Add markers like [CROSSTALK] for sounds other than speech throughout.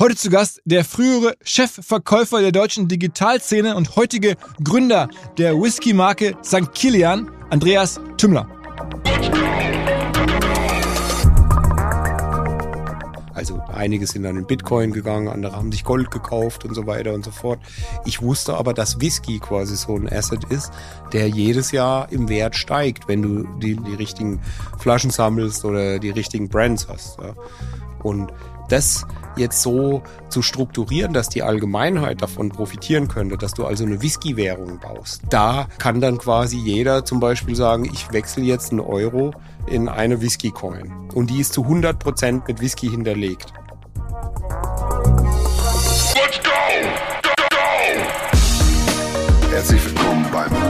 Heute zu Gast der frühere Chefverkäufer der deutschen Digitalszene und heutige Gründer der Whisky-Marke St. Kilian, Andreas Tümmler. Also einige sind dann in Bitcoin gegangen, andere haben sich Gold gekauft und so weiter und so fort. Ich wusste aber, dass Whisky quasi so ein Asset ist, der jedes Jahr im Wert steigt, wenn du die, die richtigen Flaschen sammelst oder die richtigen Brands hast. Ja. Und das jetzt so zu strukturieren, dass die Allgemeinheit davon profitieren könnte, dass du also eine Whisky-Währung baust. Da kann dann quasi jeder zum Beispiel sagen, ich wechsle jetzt einen Euro in eine Whisky-Coin. Und die ist zu 100 Prozent mit Whisky hinterlegt. Let's go! Go, go! Herzlich willkommen beim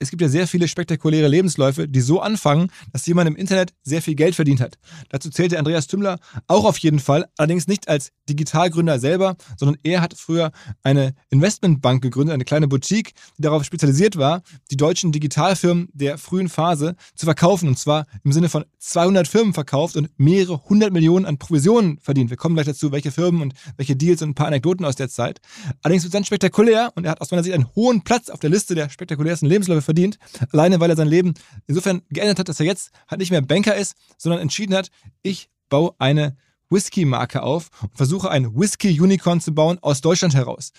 es gibt ja sehr viele spektakuläre Lebensläufe, die so anfangen, dass jemand im Internet sehr viel Geld verdient hat. Dazu zählte Andreas Tümmler auch auf jeden Fall, allerdings nicht als Digitalgründer selber, sondern er hat früher eine Investmentbank gegründet, eine kleine Boutique, die darauf spezialisiert war, die deutschen Digitalfirmen der frühen Phase zu verkaufen. Und zwar im Sinne von 200 Firmen verkauft und mehrere hundert Millionen an Provisionen verdient. Wir kommen gleich dazu, welche Firmen und welche Deals und ein paar Anekdoten aus der Zeit. Allerdings wird es dann spektakulär und er hat aus meiner Sicht einen hohen Platz auf der Liste der spektakulärsten Lebensläufe verdient, alleine weil er sein Leben insofern geändert hat, dass er jetzt halt nicht mehr Banker ist, sondern entschieden hat, ich baue eine Whisky-Marke auf und versuche ein Whisky-Unicorn zu bauen aus Deutschland heraus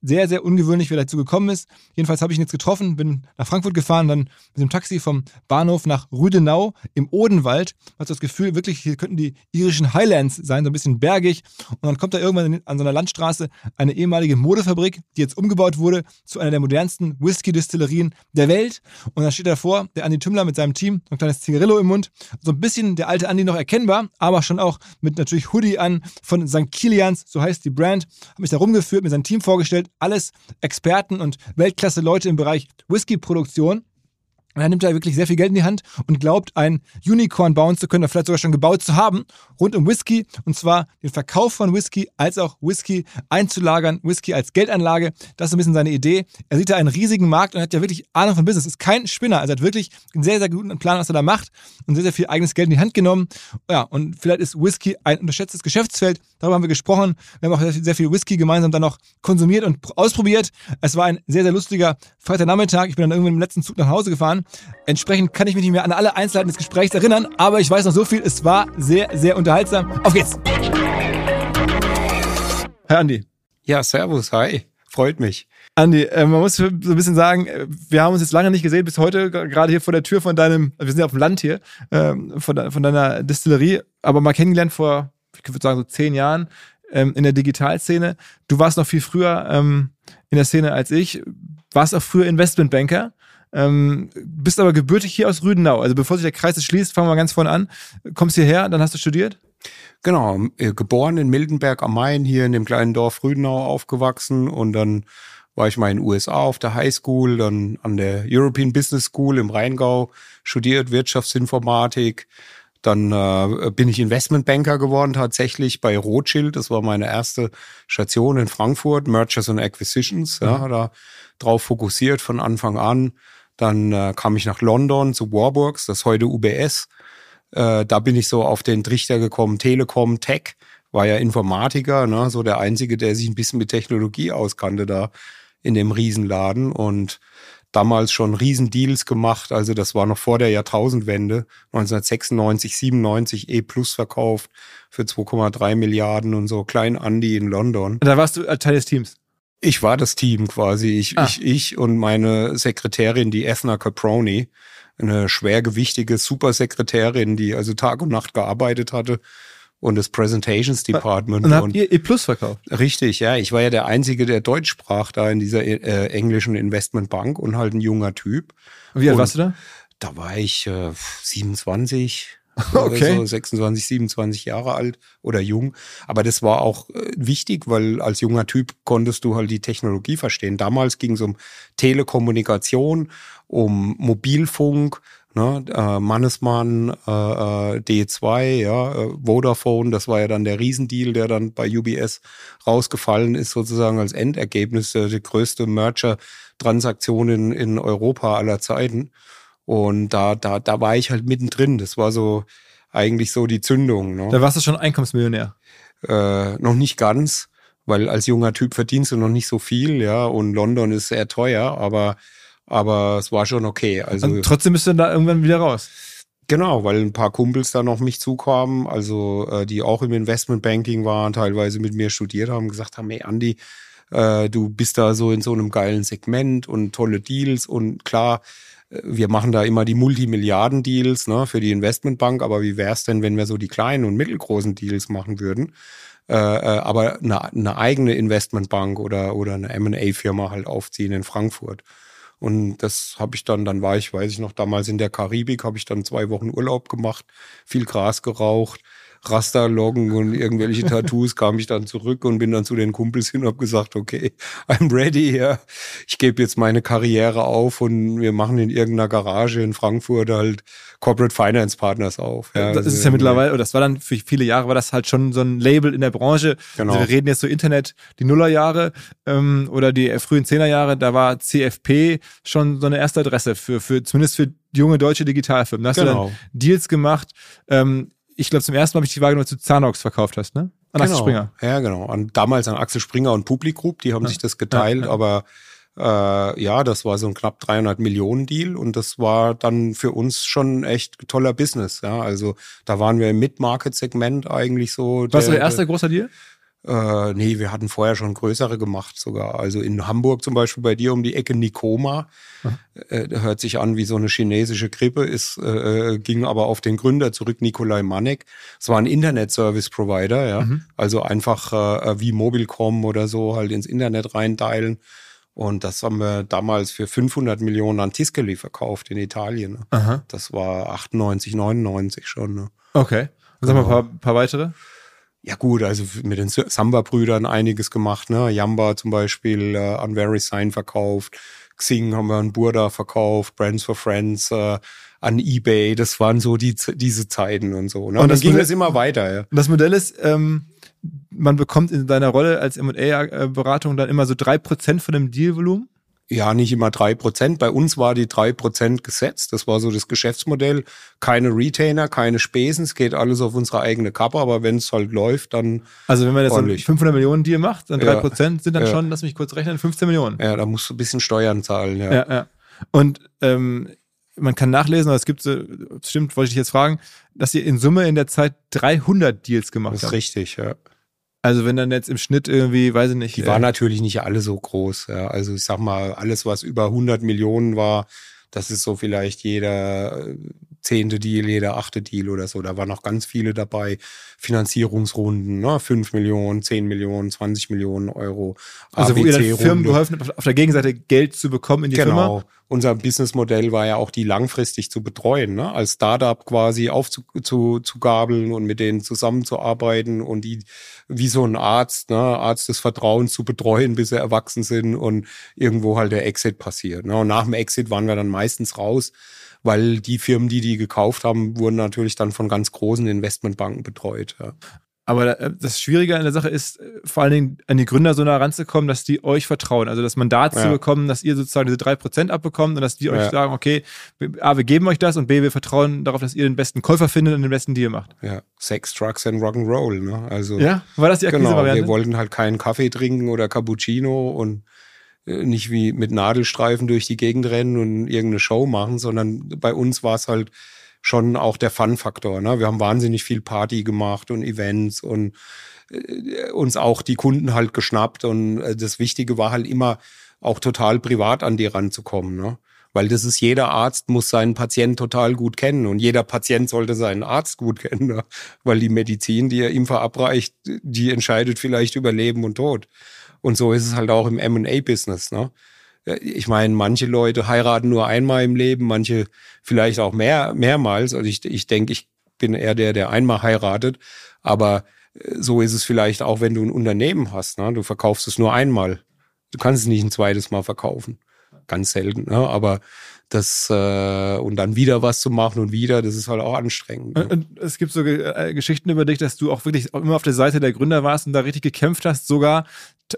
sehr, sehr ungewöhnlich, wie er dazu gekommen ist. Jedenfalls habe ich ihn jetzt getroffen, bin nach Frankfurt gefahren, dann mit dem Taxi vom Bahnhof nach Rüdenau im Odenwald. Hast das Gefühl, wirklich, hier könnten die irischen Highlands sein, so ein bisschen bergig. Und dann kommt da irgendwann an so einer Landstraße eine ehemalige Modefabrik, die jetzt umgebaut wurde zu einer der modernsten Whisky-Distillerien der Welt. Und dann steht davor der Andi Tümmler mit seinem Team, ein kleines Zigarillo im Mund. So ein bisschen der alte Andi noch erkennbar, aber schon auch mit natürlich Hoodie an von St. Kilians, so heißt die Brand. Habe mich da rumgeführt, mir sein Team vorgestellt alles Experten und Weltklasse-Leute im Bereich Whisky-Produktion. Und er nimmt da wirklich sehr viel Geld in die Hand und glaubt, ein Unicorn bauen zu können, oder vielleicht sogar schon gebaut zu haben, rund um Whisky. Und zwar den Verkauf von Whisky als auch Whisky einzulagern, Whisky als Geldanlage. Das ist ein bisschen seine Idee. Er sieht da einen riesigen Markt und hat ja wirklich Ahnung von Business. Ist kein Spinner. Also er hat wirklich einen sehr, sehr guten Plan, was er da macht und sehr, sehr viel eigenes Geld in die Hand genommen. Ja, und vielleicht ist Whisky ein unterschätztes Geschäftsfeld. Darüber haben wir gesprochen. Wir haben auch sehr viel Whisky gemeinsam dann noch konsumiert und ausprobiert. Es war ein sehr, sehr lustiger Freitagnachmittag. Ich bin dann irgendwann im letzten Zug nach Hause gefahren Entsprechend kann ich mich nicht mehr an alle Einzelheiten des Gesprächs erinnern, aber ich weiß noch so viel. Es war sehr, sehr unterhaltsam. Auf geht's! Hi Andi. Ja, servus, hi. Freut mich. Andi, äh, man muss so ein bisschen sagen, äh, wir haben uns jetzt lange nicht gesehen, bis heute, gerade hier vor der Tür von deinem, wir sind ja auf dem Land hier, ähm, von, de, von deiner Distillerie, aber mal kennengelernt vor, ich würde sagen, so zehn Jahren ähm, in der Digitalszene. Du warst noch viel früher ähm, in der Szene als ich, warst auch früher Investmentbanker ähm, bist aber gebürtig hier aus Rüdenau. Also bevor sich der Kreis schließt, fangen wir ganz vorne an. Kommst hierher, dann hast du studiert? Genau, äh, geboren in Mildenberg am Main, hier in dem kleinen Dorf Rüdenau aufgewachsen und dann war ich mal in den USA auf der High School, dann an der European Business School im Rheingau, studiert Wirtschaftsinformatik. Dann äh, bin ich Investmentbanker geworden tatsächlich bei Rothschild. Das war meine erste Station in Frankfurt, Mergers and Acquisitions. Ja, Mhm. da drauf fokussiert von Anfang an. Dann äh, kam ich nach London zu Warburgs, das ist heute UBS. Äh, da bin ich so auf den Trichter gekommen, Telekom, Tech, war ja Informatiker, ne, so der Einzige, der sich ein bisschen mit Technologie auskannte da in dem Riesenladen und damals schon Riesendeals gemacht, also das war noch vor der Jahrtausendwende, 1996, 97 E Plus verkauft für 2,3 Milliarden und so, Klein Andy in London. Und da warst du Teil des Teams. Ich war das Team quasi. Ich, Ah. ich, ich und meine Sekretärin, die Ethna Caproni, eine schwergewichtige Supersekretärin, die also Tag und Nacht gearbeitet hatte und das Presentations Department. Und dann habt und ihr E Plus verkauft. richtig, ja. Ich war ja der Einzige, der Deutsch sprach da in dieser äh, englischen Investmentbank und halt ein junger Typ. Und wie alt Und- warst du da? Da war ich äh, 27. [LAUGHS] Okay. So 26, 27 Jahre alt oder jung. Aber das war auch äh, wichtig, weil als junger Typ konntest du halt die Technologie verstehen. Damals ging es um Telekommunikation, um Mobilfunk, ne, äh, Mannesmann, äh, äh, D2, ja, äh, Vodafone, das war ja dann der Riesendeal, der dann bei UBS rausgefallen ist, sozusagen als Endergebnis der, die größte Merger-Transaktion in, in Europa aller Zeiten. Und da, da, da war ich halt mittendrin. Das war so eigentlich so die Zündung. Ne? Da warst du schon Einkommensmillionär. Äh, noch nicht ganz, weil als junger Typ verdienst du noch nicht so viel, ja, und London ist sehr teuer, aber, aber es war schon okay. Also Und trotzdem bist du dann da irgendwann wieder raus. Genau, weil ein paar Kumpels dann auf mich zukamen, also äh, die auch im Investmentbanking waren, teilweise mit mir studiert haben, gesagt haben, hey Andi, äh, du bist da so in so einem geilen Segment und tolle Deals und klar, äh, wir machen da immer die Multimilliarden-Deals ne, für die Investmentbank, aber wie wär's denn, wenn wir so die kleinen und mittelgroßen Deals machen würden? Äh, äh, aber eine, eine eigene Investmentbank oder, oder eine M&A-Firma halt aufziehen in Frankfurt. Und das habe ich dann, dann war ich, weiß ich noch, damals in der Karibik, habe ich dann zwei Wochen Urlaub gemacht, viel Gras geraucht, Rasterloggen und irgendwelche Tattoos, kam ich dann zurück und bin dann zu den Kumpels hin und habe gesagt, okay, I'm ready, ja. Ich gebe jetzt meine Karriere auf und wir machen in irgendeiner Garage in Frankfurt halt Corporate Finance Partners auf. Ja, das ist ja mittlerweile, oder das war dann für viele Jahre, war das halt schon so ein Label in der Branche. Genau. Also wir reden jetzt so Internet, die Nullerjahre ähm, oder die frühen Zehnerjahre, da war CFP schon so eine erste Adresse für, für zumindest für junge deutsche Digitalfirmen. Da hast du Genau. dann Deals gemacht. Ähm, ich glaube, zum ersten Mal habe ich die wahrgenommen, als du Zanox verkauft hast, ne? An Axel genau. Springer. Ja, genau. An, damals an Axel Springer und Public Group, die haben Ja. sich das geteilt, Ja, ja. aber äh, ja, das war so ein knapp 300 Millionen Deal und das war dann für uns schon echt toller Business. Ja, also da waren wir im Mid-Market-Segment eigentlich so. Warst du der erste große Deal? Äh, nee, wir hatten vorher schon größere gemacht sogar. Also in Hamburg zum Beispiel bei dir um die Ecke Nikoma. Äh, hört sich an wie so eine chinesische Grippe, ist, äh, ging aber auf den Gründer zurück, Nikolai Manek. Es war ein Internet-Service-Provider, ja. Mhm. Also einfach äh, wie Mobilcom oder so halt ins Internet reinteilen. Und das haben wir damals für 500 Millionen an Tiscali verkauft in Italien. Ne? Das war 98, 99 schon. Ne? Okay. Sag mal ein Genau. paar, paar weitere. Ja gut, also mit den Samba-Brüdern einiges gemacht, ne? Yamba zum Beispiel äh, an VeriSign verkauft, Xing haben wir an Burda verkauft, Brands for Friends äh, an eBay, das waren so die diese Zeiten und so. Ne? Und Und, das ging Modell- das immer weiter, ja. Und das Modell ist, ähm, man bekommt in deiner Rolle als M&A-Beratung dann immer so drei Prozent von dem Dealvolumen. Ja, nicht immer drei Prozent. Bei uns war die drei Prozent gesetzt. Das war so das Geschäftsmodell. Keine Retainer, keine Spesen. Es geht alles auf unsere eigene Kappe. Aber wenn es halt läuft, dann, Also wenn man jetzt so einen Ordentlich. 500 Millionen Deal macht, dann Ja. drei Prozent sind dann Ja. schon, lass mich kurz rechnen, 15 Millionen. ja, da musst du ein bisschen Steuern zahlen, ja. Ja, ja. Und ähm, man kann nachlesen, aber es gibt, so, bestimmt wollte ich dich jetzt fragen, dass ihr in Summe in der Zeit 300 Deals gemacht Das ist habt. richtig, ja. Also wenn dann jetzt im Schnitt irgendwie, weiß ich nicht, Die äh, waren natürlich nicht alle so groß. Ja. Also ich sag mal, alles, was über 100 Millionen war, das ist so vielleicht jeder äh, zehnte Deal, jeder achte Deal oder so. Da waren noch ganz viele dabei. Finanzierungsrunden, ne? 5 Millionen, 10 Millionen, 20 Millionen Euro. also wo ihr dann. Firmen geholfen habt, auf- der Gegenseite Geld zu bekommen in die Firma. Genau. unser Businessmodell war ja auch, die langfristig zu betreuen, ne? als Startup quasi aufzugabeln und mit denen zusammenzuarbeiten und die wie so ein Arzt, ne? Arzt des Vertrauens zu betreuen, bis sie erwachsen sind und irgendwo halt der Exit passiert. Ne? Und nach dem Exit waren wir dann meistens raus, weil die Firmen, die die gekauft haben, wurden natürlich dann von ganz großen Investmentbanken betreut. Ja. Aber äh, das Schwierige an der Sache ist, äh, vor allen Dingen an die Gründer so nah ranzukommen, dass die euch vertrauen. Also das Mandat ja. zu bekommen, dass ihr sozusagen diese drei Prozent abbekommt und dass die euch sagen, okay, A, wir geben euch das und B, wir vertrauen darauf, dass ihr den besten Käufer findet und den besten Deal macht. Ja, Sex, Drugs and Rock'n'Roll. Ne? Also, ja, war das die? Genau, wir wollten halt keinen Kaffee trinken oder Cappuccino und nicht wie mit Nadelstreifen durch die Gegend rennen und irgendeine Show machen, sondern bei uns war es halt schon auch der Fun-Faktor. Ne? Wir haben wahnsinnig viel Party gemacht und Events und äh, uns auch die Kunden halt geschnappt. Und äh, das Wichtige war halt immer auch total privat an die ranzukommen. Ne? Weil das ist, jeder Arzt muss seinen Patienten total gut kennen und jeder Patient sollte seinen Arzt gut kennen, ne? weil die Medizin, die er ihm verabreicht, die entscheidet vielleicht über Leben und Tod. Und so ist es halt auch im M&A-Business. Ne? ich meine, manche Leute heiraten nur einmal im Leben, manche vielleicht auch mehr, mehrmals. Also ich, ich denke, ich bin eher der, der einmal heiratet. Aber äh, so ist es vielleicht auch, wenn du ein Unternehmen hast. Ne? Du verkaufst es nur einmal. Du kannst es nicht ein zweites Mal verkaufen. Ganz selten. Ne? Aber das äh, und dann wieder was zu machen und wieder, das ist halt auch anstrengend. Ne? Und es gibt so äh, Geschichten über dich, dass du auch wirklich immer auf der Seite der Gründer warst und da richtig gekämpft hast, sogar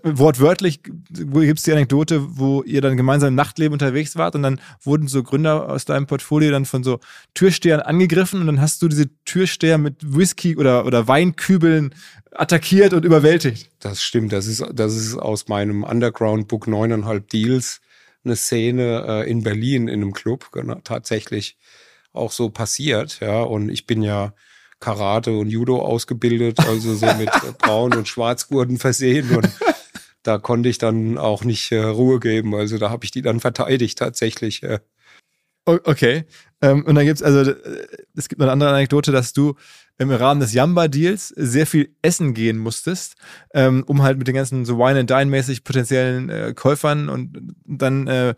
wortwörtlich gibt es die Anekdote, wo ihr dann gemeinsam im Nachtleben unterwegs wart und dann wurden so Gründer aus deinem Portfolio dann von so Türstehern angegriffen und dann hast du diese Türsteher mit Whisky oder, oder Weinkübeln attackiert und überwältigt. Das stimmt, das ist, das ist aus meinem Underground-Book neuneinhalb Deals eine Szene äh, in Berlin in einem Club genau, tatsächlich auch so passiert, ja, und ich bin ja Karate und Judo ausgebildet, also so mit [LAUGHS] Braun- und Schwarzgurten versehen und da konnte ich dann auch nicht äh, Ruhe geben. Also da habe ich die dann verteidigt tatsächlich. Äh. Okay. Ähm, und dann gibt's also, äh, es gibt noch eine andere Anekdote, dass du im Rahmen des Yamba-Deals sehr viel essen gehen musstest, ähm, um halt mit den ganzen so Wine and Dine-mäßig potenziellen äh, Käufern und dann äh,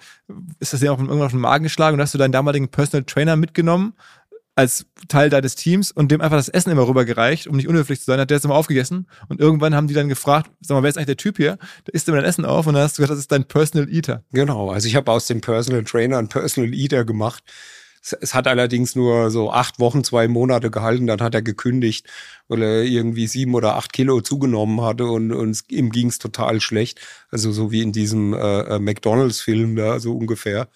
ist das ja auch irgendwann auf den Magen geschlagen und hast du deinen damaligen Personal Trainer mitgenommen als Teil deines Teams und dem einfach das Essen immer rübergereicht, um nicht unhöflich zu sein, hat der es immer aufgegessen. Und irgendwann haben die dann gefragt, sag mal, wer ist eigentlich der Typ hier? Der isst immer dein Essen auf und dann hast du gesagt, das ist dein Personal Eater. Genau, also ich habe aus dem Personal Trainer einen Personal Eater gemacht. Es hat allerdings nur so acht Wochen, zwei Monate gehalten. Dann hat er gekündigt, weil er irgendwie sieben oder acht Kilo zugenommen hatte und, und ihm ging es total schlecht. Also so wie in diesem äh, äh McDonalds-Film da, so ungefähr.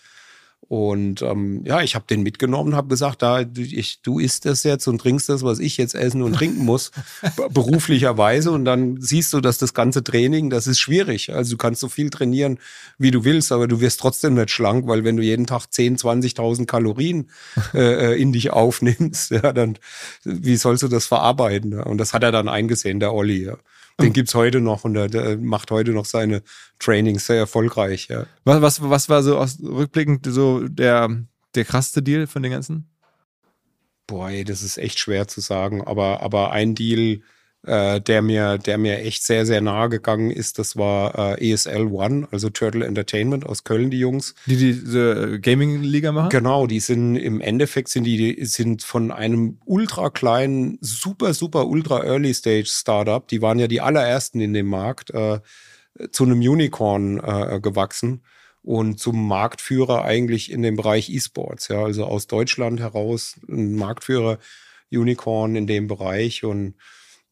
Und ähm, ja, ich habe den mitgenommen habe gesagt, da ich, du isst das jetzt und trinkst das, was ich jetzt essen und trinken muss, [LAUGHS] beruflicherweise. Und dann siehst du, dass das ganze Training, das ist schwierig. Also du kannst so viel trainieren, wie du willst, aber du wirst trotzdem nicht schlank, weil wenn du jeden Tag 10, 20.000 Kalorien [LAUGHS] äh, äh, in dich aufnimmst, ja, dann wie sollst du das verarbeiten? Ja? Und das hat er dann eingesehen, der Olli. Ja. Den gibt's heute noch und der, der, macht heute noch seine Trainings sehr erfolgreich. Ja. Was, was, was war so aus rückblickend so der, der krasseste Deal von den ganzen? Boah, ey, das ist echt schwer zu sagen. Aber, aber ein Deal, äh, der mir, der mir echt sehr, sehr nahe gegangen ist, das war äh, ESL One, also Turtle Entertainment aus Köln, die Jungs. Die diese äh, Gaming-Liga machen? Genau, die sind im Endeffekt sind die, sind von einem ultra kleinen, super, super, ultra Early Stage Startup, die waren ja die allerersten in dem Markt, äh, zu einem Unicorn äh, gewachsen und zum Marktführer eigentlich in dem Bereich E-Sports, ja, also aus Deutschland heraus ein Marktführer Unicorn in dem Bereich und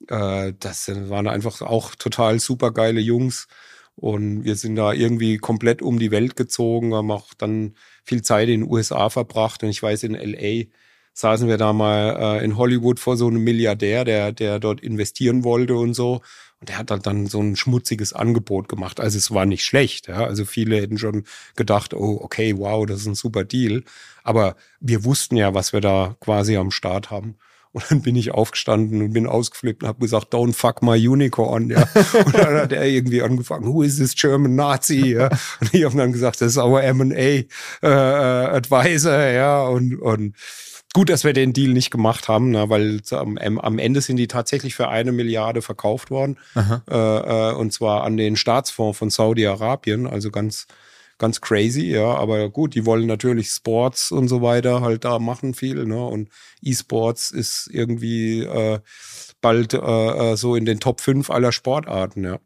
das waren einfach auch total super geile Jungs. Und wir sind da irgendwie komplett um die Welt gezogen, haben auch dann viel Zeit in den USA verbracht. Und ich weiß, in LA saßen wir da mal äh, in Hollywood vor so einem Milliardär, der, der dort investieren wollte und so. Und der hat dann, dann so ein schmutziges Angebot gemacht. Also es war nicht schlecht. Ja? Also viele hätten schon gedacht, oh, okay, wow, das ist ein super Deal. Aber wir wussten ja, was wir da quasi am Start haben. Und dann bin ich aufgestanden und bin ausgeflippt und habe gesagt, don't fuck my unicorn. Ja. Und dann hat er irgendwie angefangen, who is this German Nazi? Ja. Und ich habe dann gesagt, das ist our M&A äh, äh, Advisor. Ja. Und, und gut, dass wir den Deal nicht gemacht haben, ne, weil am, am Ende sind die tatsächlich für eine Milliarde verkauft worden. Äh, äh, und zwar an den Staatsfonds von Saudi-Arabien, also ganz ganz crazy, ja. Aber gut, die wollen natürlich Sports und so weiter halt da machen viel, ne? Und E-Sports ist irgendwie äh, bald äh, äh so in den Top 5 aller Sportarten, ja.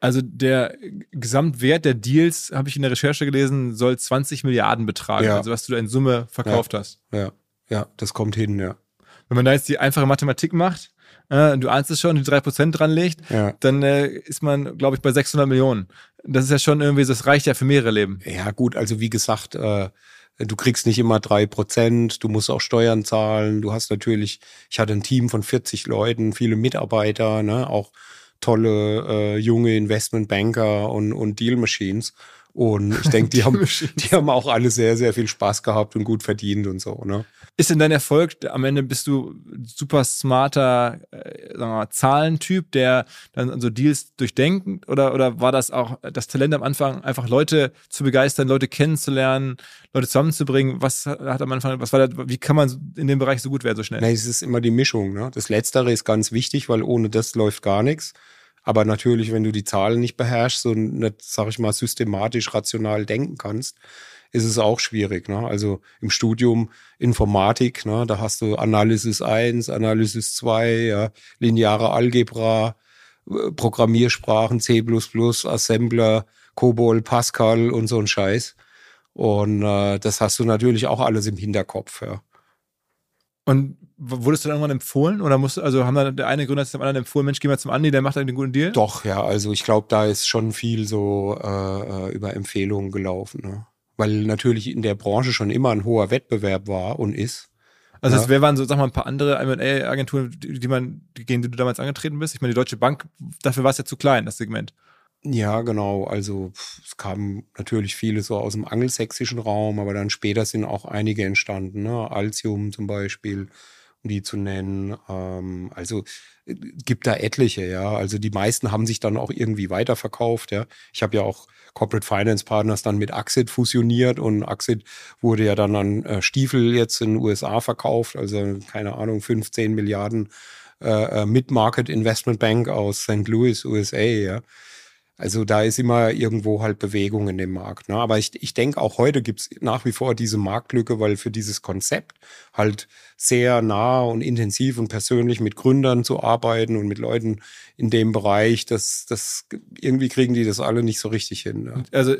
Also der Gesamtwert der Deals, habe ich in der Recherche gelesen, soll 20 Milliarden betragen, ja. also was du da in Summe verkauft ja. hast. Ja, ja, das kommt hin, ja. Wenn man da jetzt die einfache Mathematik macht, äh, du ahnst es schon, die 3% dranlegt, ja. dann äh, ist man, glaube ich, bei 600 Millionen. Das ist ja schon irgendwie, das reicht ja für mehrere Leben. Ja gut, also wie gesagt, äh, du kriegst nicht immer drei Prozent, du musst auch Steuern zahlen, du hast natürlich, ich hatte ein Team von 40 Leuten, viele Mitarbeiter, ne, auch tolle äh, junge Investmentbanker und, und Deal Machines. Und ich denke, die [LAUGHS] haben, die haben auch alle sehr, sehr viel Spaß gehabt und gut verdient und so. Ne? Ist denn dein Erfolg, am Ende bist du super smarter äh, sagen wir mal, Zahlentyp, der dann so Deals durchdenkt? Oder, oder war das auch das Talent am Anfang, einfach Leute zu begeistern, Leute kennenzulernen, Leute zusammenzubringen? Was hat am Anfang, was war da, wie kann man in dem Bereich so gut werden, so schnell? Nee, es ist immer die Mischung. Ne? Das Letztere ist ganz wichtig, weil ohne das läuft gar nichts. Aber natürlich, wenn du die Zahlen nicht beherrschst und nicht, sag ich mal, systematisch, rational denken kannst, ist es auch schwierig. Ne? Also im Studium Informatik, ne? da hast du Analysis 1, Analysis 2, ja, lineare Algebra, äh, Programmiersprachen, C++, Assembler, COBOL, Pascal und so ein Scheiß. Und äh, das hast du natürlich auch alles im Hinterkopf. Ja. Und wurdest du dann irgendwann empfohlen oder musst also haben dann der eine Gründer dem anderen empfohlen, Mensch, geh mal zum Andi, der macht einen guten Deal? Doch, ja, also ich glaube, da ist schon viel so äh, äh, über Empfehlungen gelaufen, ne? weil natürlich in der Branche schon immer ein hoher Wettbewerb war und ist. Also ja. wer waren so, sag mal, ein paar andere M&A-Agenturen, die, die man, gegen die du damals angetreten bist? Ich meine, die Deutsche Bank, dafür war es ja zu klein, das Segment. Ja, genau. Also es kamen natürlich viele so aus dem angelsächsischen Raum, aber dann später sind auch einige entstanden, ne? Altium zum Beispiel, um die zu nennen. Ähm, also äh, gibt da etliche, ja. Also die meisten haben sich dann auch irgendwie weiterverkauft, ja. Ich habe ja auch Corporate Finance Partners dann mit Axit fusioniert und Axit wurde ja dann an äh, Stiefel jetzt in den USA verkauft, also keine Ahnung, 15 Milliarden äh, äh, Mid-Market Investment Bank aus St. Louis, USA, ja. Also da ist immer irgendwo halt Bewegung in dem Markt. Ne? Aber ich, ich denke, auch heute gibt's nach wie vor diese Marktlücke, weil für dieses Konzept halt sehr nah und intensiv und persönlich mit Gründern zu arbeiten und mit Leuten in dem Bereich, das, das irgendwie kriegen die das alle nicht so richtig hin. Ne? Also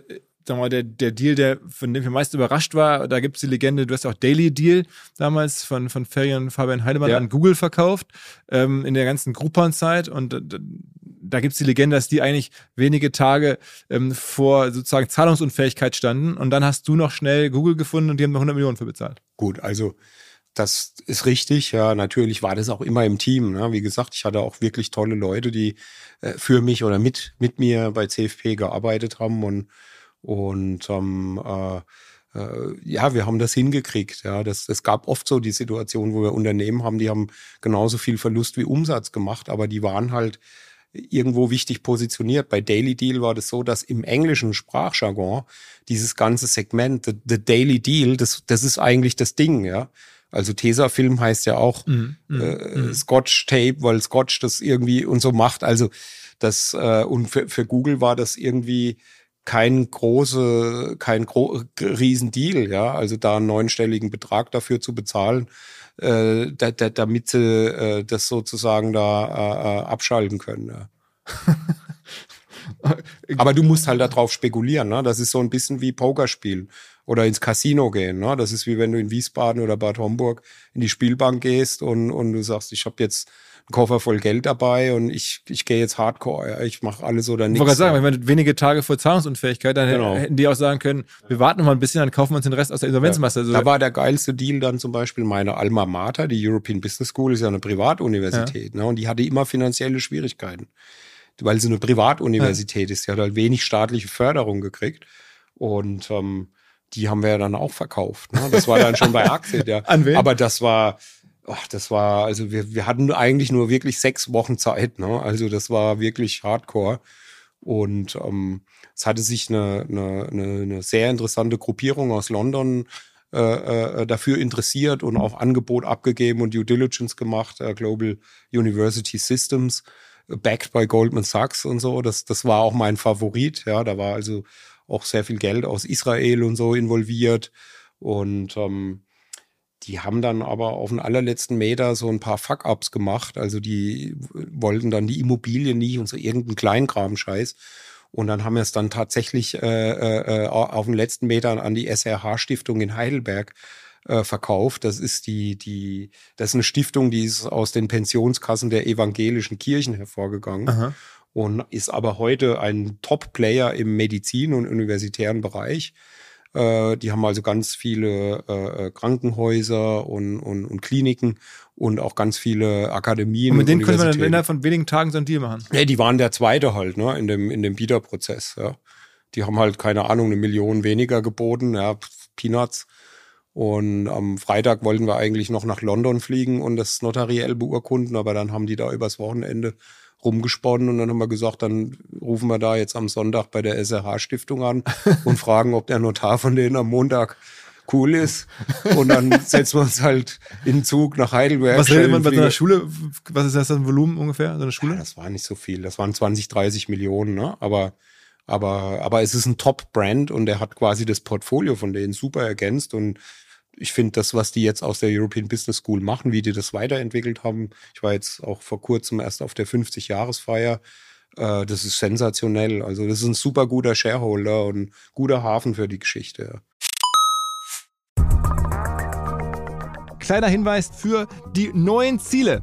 sag mal, der, der Deal, der von dem ich am meisten überrascht war, da gibt es die Legende, du hast auch Daily Deal damals von, von Ferien Fabian Heidemann ja. an Google verkauft, ähm, in der ganzen Groupon-Zeit und äh, da gibt es die Legende, dass die eigentlich wenige Tage ähm, vor sozusagen Zahlungsunfähigkeit standen und dann hast du noch schnell Google gefunden und die haben noch 100 Millionen für bezahlt. Gut, also das ist richtig. Ja, natürlich war das auch immer im Team. Ne? Wie gesagt, ich hatte auch wirklich tolle Leute, die äh, für mich oder mit, mit mir bei CFP gearbeitet haben und, und ähm, äh, äh, ja, wir haben das hingekriegt. Ja, das, es gab oft so die Situation, wo wir Unternehmen haben, die haben genauso viel Verlust wie Umsatz gemacht, aber die waren halt irgendwo wichtig positioniert. Bei Daily Deal war das so, dass im englischen Sprachjargon dieses ganze Segment, the, the Daily Deal, das, das ist eigentlich das Ding, ja. Also Tesafilm heißt ja auch mm, mm, äh, mm. Scotch Tape, weil Scotch das irgendwie und so macht. Also das äh, und für, für Google war das irgendwie kein große, kein gro Riesendeal, ja. Also da einen neunstelligen Betrag dafür zu bezahlen, äh, da, da, damit sie äh, das sozusagen da äh, äh abschalten können. Ja. [LAUGHS] Aber du musst halt darauf spekulieren. Ne? Das ist so ein bisschen wie Pokerspielen oder ins Casino gehen. Ne? Das ist wie wenn du in Wiesbaden oder Bad Homburg in die Spielbank gehst und, und du sagst, ich habe jetzt Koffer voll Geld dabei und ich, ich gehe jetzt Hardcore. Ja. Ich mache alles oder nichts. Ich wollte sagen, wenn wenige Tage vor Zahlungsunfähigkeit, dann genau. hätten die auch sagen können, wir warten noch mal ein bisschen, dann kaufen wir uns den Rest aus der Insolvenzmasse. Ja. Also da war der geilste Deal dann zum Beispiel meine Alma Mater, die European Business School, ist ja eine Privatuniversität. Ja. Ne? Und die hatte immer finanzielle Schwierigkeiten, weil sie eine Privatuniversität ist. Die hat halt wenig staatliche Förderung gekriegt. Und ähm, die haben wir ja dann auch verkauft. Ne? Das war dann schon bei [LAUGHS] Axel. Ja. An wen? Aber das war ach, das war, also wir, wir hatten eigentlich nur wirklich sechs Wochen Zeit, ne? Also das war wirklich hardcore. Und ähm, es hatte sich eine, eine, eine, sehr interessante Gruppierung aus London äh, äh, dafür interessiert und auch Angebot abgegeben und Due Diligence gemacht, äh, Global University Systems, backed by Goldman Sachs und so. Das, das war auch mein Favorit. Ja, da war also auch sehr viel Geld aus Israel und so involviert. Und ähm, die haben dann aber auf den allerletzten Meter so ein paar Fuck-Ups gemacht. Also die wollten dann die Immobilie nie und so irgendeinen Kleinkram-Scheiß. Und dann haben wir es dann tatsächlich äh, äh, auf den letzten Metern an die SRH-Stiftung in Heidelberg äh, verkauft. Das ist die, die, das ist eine Stiftung, die ist aus den Pensionskassen der evangelischen Kirchen hervorgegangen. Aha. Und ist aber heute ein Top-Player im Medizin- und universitären Bereich. Äh, die haben also ganz viele äh, äh, Krankenhäuser und, und, und Kliniken und auch ganz viele Akademien. Und mit denen könnte man dann innerhalb von wenigen Tagen so einen Deal machen. Ja, die waren der zweite halt, ne, in dem, in dem Bieterprozess, ja. Die haben halt, keine Ahnung, eine Million weniger geboten, ja, Peanuts. Und am Freitag wollten wir eigentlich noch nach London fliegen und das notariell beurkunden, aber dann haben die da übers Wochenende rumgesponnen und dann haben wir gesagt, dann rufen wir da jetzt am Sonntag bei der SRH-Stiftung an [LAUGHS] und fragen, ob der Notar von denen am Montag cool ist. Und dann setzen wir uns halt in den Zug nach Heidelberg. Was redet man bei so einer Schule? Was ist das ein Volumen ungefähr, so eine Schule? Ja, das war nicht so viel. Das waren 20, 30 Millionen, ne? Aber, aber, aber es ist ein Top-Brand und er hat quasi das Portfolio von denen super ergänzt und ich finde das, was die jetzt aus der European Business School machen, wie die das weiterentwickelt haben. Ich war jetzt auch vor kurzem erst auf der 50-Jahresfeier. Äh, das ist sensationell. Also das ist ein super guter Shareholder und guter Hafen für die Geschichte. Kleiner Hinweis für die neuen Ziele.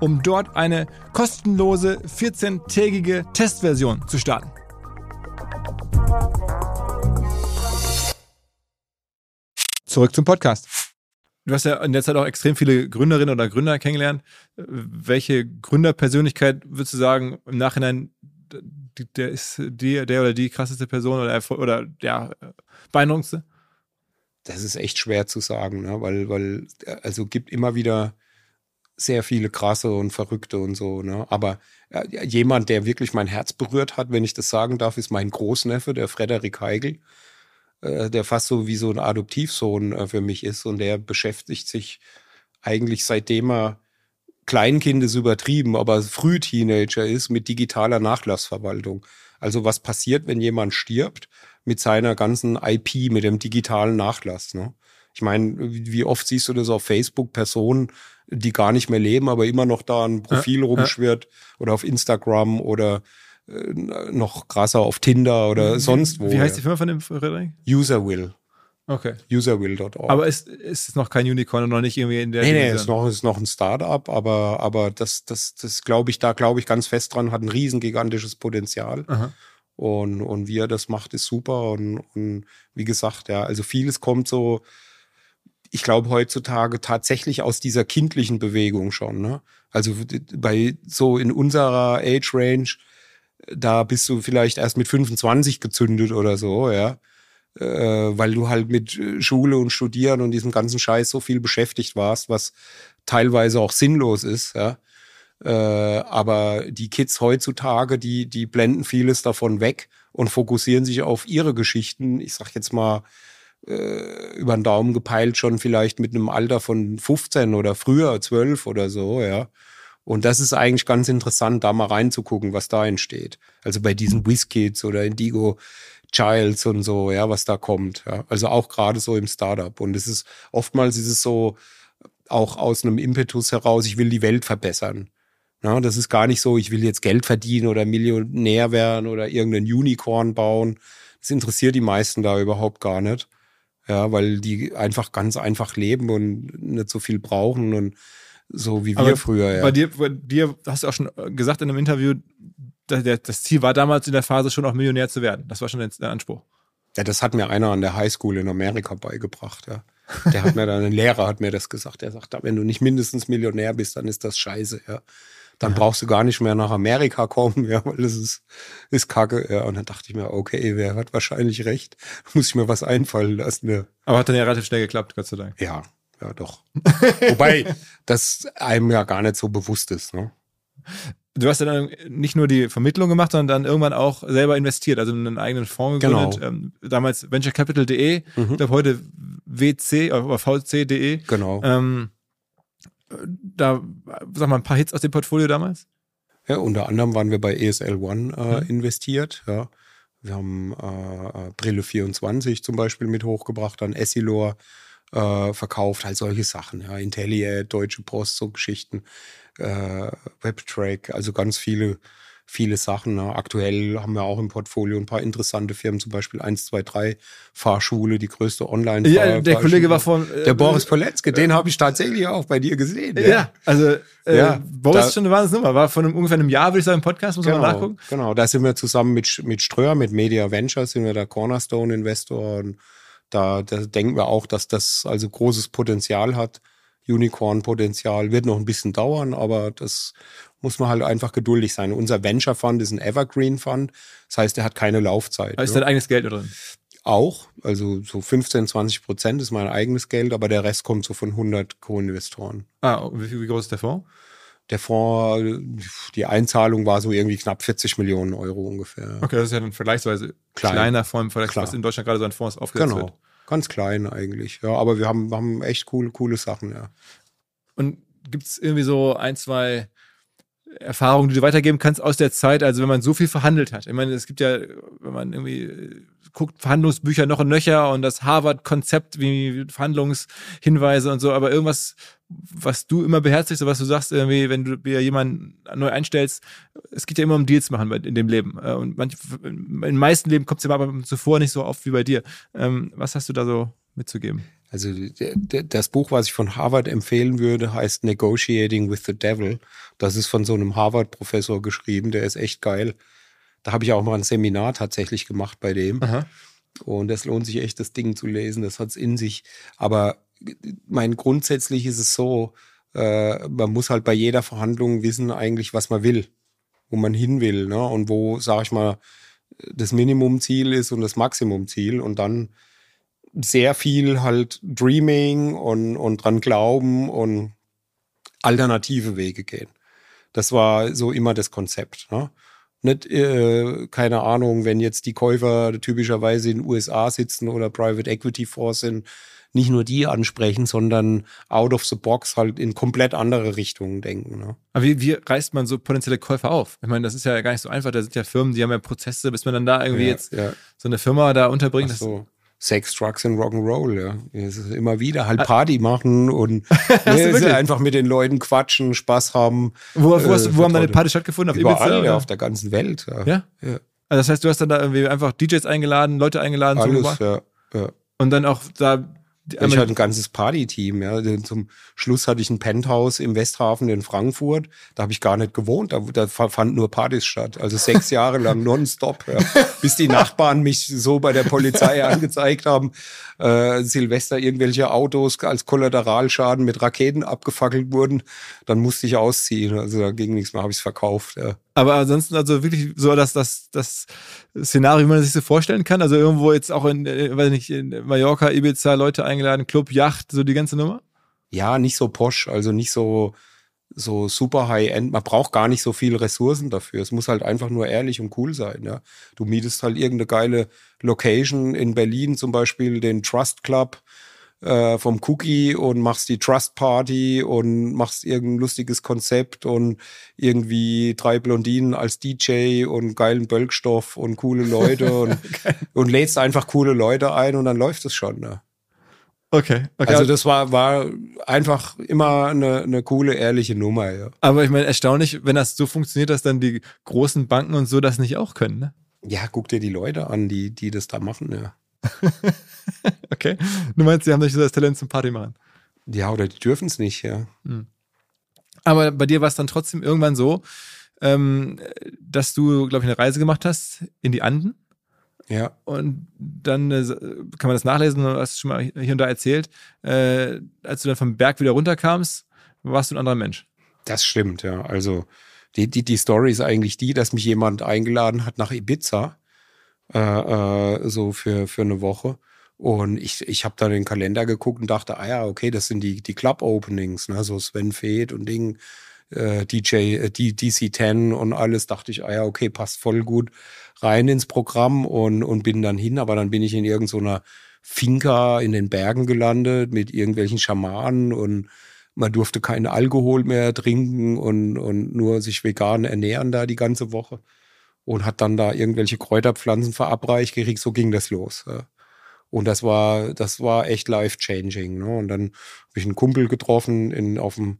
um dort eine kostenlose 14-tägige Testversion zu starten. Zurück zum Podcast. Du hast ja in der Zeit auch extrem viele Gründerinnen oder Gründer kennengelernt. Welche Gründerpersönlichkeit würdest du sagen, im Nachhinein, der ist die, der oder die krasseste Person oder, oder ja, beeindruckendste? Das ist echt schwer zu sagen, ne? weil, weil, also gibt immer wieder sehr viele krasse und verrückte und so, ne? Aber äh, jemand, der wirklich mein Herz berührt hat, wenn ich das sagen darf, ist mein Großneffe, der Frederik Heigl. Äh, der fast so wie so ein Adoptivsohn äh, für mich ist und der beschäftigt sich eigentlich seitdem er Kleinkind ist übertrieben, aber Frühteenager ist mit digitaler Nachlassverwaltung. Also was passiert, wenn jemand stirbt mit seiner ganzen IP, mit dem digitalen Nachlass. Ne? Ich meine, wie oft siehst du das auf Facebook, Personen, die gar nicht mehr leben, aber immer noch da ein Profil ja, rumschwirrt ja. oder auf Instagram oder äh, noch krasser auf Tinder oder wie, sonst wo. Wie heißt die Firma von dem Frederik? Userwill. Okay. Userwill.org. Aber ist, ist noch kein Unicorn und noch nicht irgendwie in der. Nee, nee, ist noch, ist noch ein Startup, aber, aber das, das, das glaube ich, da glaube ich ganz fest dran, hat ein riesen gigantisches Potenzial. Aha. Und, und wie er das macht, ist super. Und, und wie gesagt, ja, also vieles kommt so, ich glaube, heutzutage tatsächlich aus dieser kindlichen Bewegung schon. Ne? Also bei so in unserer Age Range da bist du vielleicht erst mit 25 gezündet oder so, ja. Äh, weil du halt mit äh, Schule und Studieren und diesem ganzen Scheiß so viel beschäftigt warst, was teilweise auch sinnlos ist, ja. Äh, aber die Kids heutzutage, die, die blenden vieles davon weg und fokussieren sich auf ihre Geschichten. Ich sag jetzt mal, äh, über den Daumen gepeilt schon vielleicht mit einem Alter von 15 oder früher 12 oder so, ja. Und das ist eigentlich ganz interessant, da mal reinzugucken, was da entsteht. Also bei diesen Whiskids oder Indigo Childs und so, ja, was da kommt. Ja. Also auch gerade so im Startup. Und es ist oftmals ist es so auch aus einem Impetus heraus, ich will die Welt verbessern. Ja, das ist gar nicht so, ich will jetzt Geld verdienen oder Millionär werden oder irgendeinen Unicorn bauen. Das interessiert die meisten da überhaupt gar nicht. Ja, weil die einfach ganz einfach leben und nicht so viel brauchen und so wie wir Aber früher, ja. Bei dir, bei dir hast du auch schon gesagt in einem Interview, das Ziel war damals in der Phase schon auch Millionär zu werden. Das war schon der Anspruch. Ja, das hat mir einer an der Highschool in Amerika beigebracht, ja. Der hat mir dann, ein Lehrer hat mir das gesagt. Der sagt, wenn du nicht mindestens Millionär bist, dann ist das scheiße, ja. Dann brauchst du gar nicht mehr nach Amerika kommen, [LAUGHS] ja, weil das ist, ist kacke. Ja, und dann dachte ich mir, okay, wer hat wahrscheinlich recht? [LAUGHS] Muss ich mir was einfallen lassen. Ja, Aber hat dann ja relativ schnell geklappt, Gott sei Dank. ja, ja doch. [LAUGHS] Wobei das einem ja gar nicht so bewusst ist. Ne? Du hast ja dann nicht nur die Vermittlung gemacht, sondern dann irgendwann auch selber investiert, also in einen eigenen Fonds gegründet. Genau. Damals venturecapital.de, ich glaube heute WC oder VC.de. Genau. Ähm, da, sag mal, ein paar Hits aus dem Portfolio damals? Ja, unter anderem waren wir bei ESL One äh, investiert. Ja. Wir haben äh, Brille 24 zum Beispiel mit hochgebracht, dann Essilor äh, verkauft, halt solche Sachen. Ja. Intelliad, Deutsche Post, so Geschichten, äh, Webtrack, also ganz viele, viele Sachen. Ne. Aktuell haben wir auch im Portfolio ein paar interessante Firmen, zum Beispiel 123 Fahrschule, die größte online Ja, der Kollege war von. äh, Der Boris Poletzke, den habe ich tatsächlich auch bei dir gesehen. Ja, also äh, Ja, Boris da- ist schon eine Wahnsinnsnummer. War von einem, ungefähr einem Jahr, würde ich sagen, im Podcast, muss man mal nachgucken. Genau, da sind wir zusammen mit, mit Ströer, mit Media Ventures, sind wir der Cornerstone-Investor. Und da, da denken wir auch, dass das also großes Potenzial hat. Unicorn-Potenzial wird noch ein bisschen dauern, aber das muss man halt einfach geduldig sein. Unser Venture Fund ist ein Evergreen Fund. Das heißt, er hat keine Laufzeit. Da ist dein eigenes Geld drin. Auch, also so 15, 20 Prozent ist mein eigenes Geld, aber der Rest kommt so von 100 Co-Investoren. Ah, wie, wie groß ist der Fonds? Der Fonds, die Einzahlung war so irgendwie knapp 40 Millionen Euro ungefähr. Okay, das ist ja dann vergleichsweise Klein. kleiner Fonds Klar. was in Deutschland gerade so an Fonds aufgesetzt Genau. wird. Ganz klein eigentlich. Ja, aber wir haben, haben echt coole, coole Sachen, ja. Und gibt es irgendwie so ein, zwei Erfahrungen, die du weitergeben kannst aus der Zeit, also wenn man so viel verhandelt hat? Ich meine, es gibt ja, wenn man irgendwie guckt, Verhandlungsbücher noch und nöcher und das Harvard-Konzept wie Verhandlungshinweise und so, aber irgendwas, was du immer beherzigst, was du sagst, irgendwie, wenn du dir jemanden neu einstellst, es geht ja immer um Deals machen in dem Leben. Äh, Und manch, in den meisten Leben kommt es ja aber zuvor nicht so oft wie bei dir. Ähm, Was hast du da so mitzugeben? Also das Buch, was ich von Harvard empfehlen würde, heißt Negotiating with the Devil. Das ist von so einem Harvard-Professor geschrieben, der ist echt geil. Da habe ich auch mal ein Seminar tatsächlich gemacht bei dem. Aha. Und das lohnt sich echt, das Ding zu lesen. Das hat's in sich. Aber mein grundsätzlich ist es so, äh, man muss halt bei jeder Verhandlung wissen eigentlich, was man will, wo man hin will, ne? Und wo, sag ich mal, das Minimumziel ist und das Maximumziel und dann sehr viel halt Dreaming und, und dran glauben und alternative Wege gehen. Das war so immer das Konzept. Ne? Nicht, äh, keine Ahnung, wenn jetzt die Käufer typischerweise in den USA sitzen oder Private Equity Fonds sind, nicht nur die ansprechen, sondern out of the box halt in komplett andere Richtungen denken. Ne? Aber wie, wie reißt man so potenzielle Käufer auf? Ich meine, das ist ja gar nicht so einfach. Da sind ja Firmen, die haben ja Prozesse, bis man dann da irgendwie Ja, jetzt ja. so eine Firma da unterbringt. Ach so. Sex, Drugs and Rock'n'Roll, ja. Es ist immer wieder Ah. halt Party machen und [LAUGHS] wirklich? einfach mit den Leuten quatschen, Spaß haben. wo, wo, Äh, hast, wo haben deine Party stattgefunden? Auf Überall, Ibiza? ja, auf der ganzen Welt. Ja, ja? Ja. Also das heißt, du hast dann da irgendwie einfach DJs eingeladen, Leute eingeladen alles, Bar ja. ja. und dann auch da Ich hatte ein ganzes Party-Team. Ja. Zum Schluss hatte ich ein Penthouse im Westhafen in Frankfurt. Da habe ich gar nicht gewohnt. Da, da fanden nur Partys statt. Also sechs [LAUGHS] Jahre lang nonstop. Ja. Bis die Nachbarn mich so bei der Polizei [LAUGHS] angezeigt haben. Äh, Silvester irgendwelche Autos als Kollateralschaden mit Raketen abgefackelt wurden. Dann musste ich ausziehen. Also da ging nichts mehr. Habe ich es verkauft. Ja. Aber ansonsten also wirklich so, dass das, das Szenario, wie man sich so vorstellen kann. Also irgendwo jetzt auch in, äh, weiß nicht, in Mallorca, Ibiza, Leute eingeladen, Club, Yacht, so die ganze Nummer. ja, nicht so posch, also nicht so, so super high-end. Man braucht gar nicht so viele Ressourcen dafür. Es muss halt einfach nur ehrlich und cool sein. Ja. Du mietest halt irgendeine geile Location in Berlin, zum Beispiel den Trust Club äh, vom Cookie und machst die Trust Party und machst irgendein lustiges Konzept und irgendwie drei Blondinen als DJ und geilen Bölkstoff und coole Leute [LAUGHS] und, und lädst einfach coole Leute ein und dann läuft es schon. Ne? Okay, okay. Also das war, war einfach immer eine, eine coole, ehrliche Nummer, ja. aber ich meine, erstaunlich, wenn das so funktioniert, dass dann die großen Banken und so das nicht auch können, ne? Ja, guck dir die Leute an, die, die das da machen, ja. [LAUGHS] Okay. Du meinst, sie haben nicht so das Talent zum Party machen. Ja, oder die dürfen es nicht, ja. Aber bei dir war es dann trotzdem irgendwann so, ähm, dass du, glaube ich, eine Reise gemacht hast in die Anden. Ja, Und dann äh, kann man das nachlesen, du hast schon mal hier und da erzählt. Äh, als du dann vom Berg wieder runterkamst, warst du ein anderer Mensch. das stimmt, ja. Also Die, die, die Story ist eigentlich die, dass mich jemand eingeladen hat nach Ibiza, äh, äh, so für, für eine Woche. Und ich, ich habe da den Kalender geguckt und dachte, ah ja, okay, das sind die, die Club-Openings, ne? so Sven Feth und Ding, äh, DJ, äh, DC-10 und alles. Dachte ich, ah ja, okay, passt voll gut rein ins Programm und, und bin dann hin. Aber dann bin ich in irgendeiner Finca in den Bergen gelandet mit irgendwelchen Schamanen und man durfte keinen Alkohol mehr trinken und, und nur sich vegan ernähren da die ganze Woche. Und hat dann da irgendwelche Kräuterpflanzen verabreicht gekriegt. So ging das los. Ja. Und das war, das war echt life-changing. Ne? Und dann habe ich einen Kumpel getroffen in, auf dem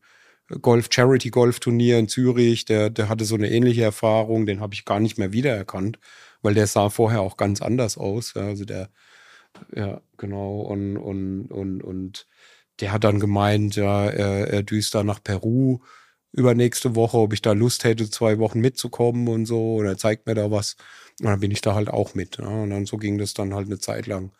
Golf Charity Golf Turnier in Zürich, der, der hatte so eine ähnliche Erfahrung, den habe ich gar nicht mehr wiedererkannt, weil der sah vorher auch ganz anders aus. Ja, also der, ja, genau, und, und, und, und der hat dann gemeint, ja, er, er düst da nach Peru übernächste Woche, ob ich da Lust hätte, zwei Wochen mitzukommen und so, und er zeigt mir da was. Und dann bin ich da halt auch mit. Ja. Und dann so ging das dann halt eine Zeit lang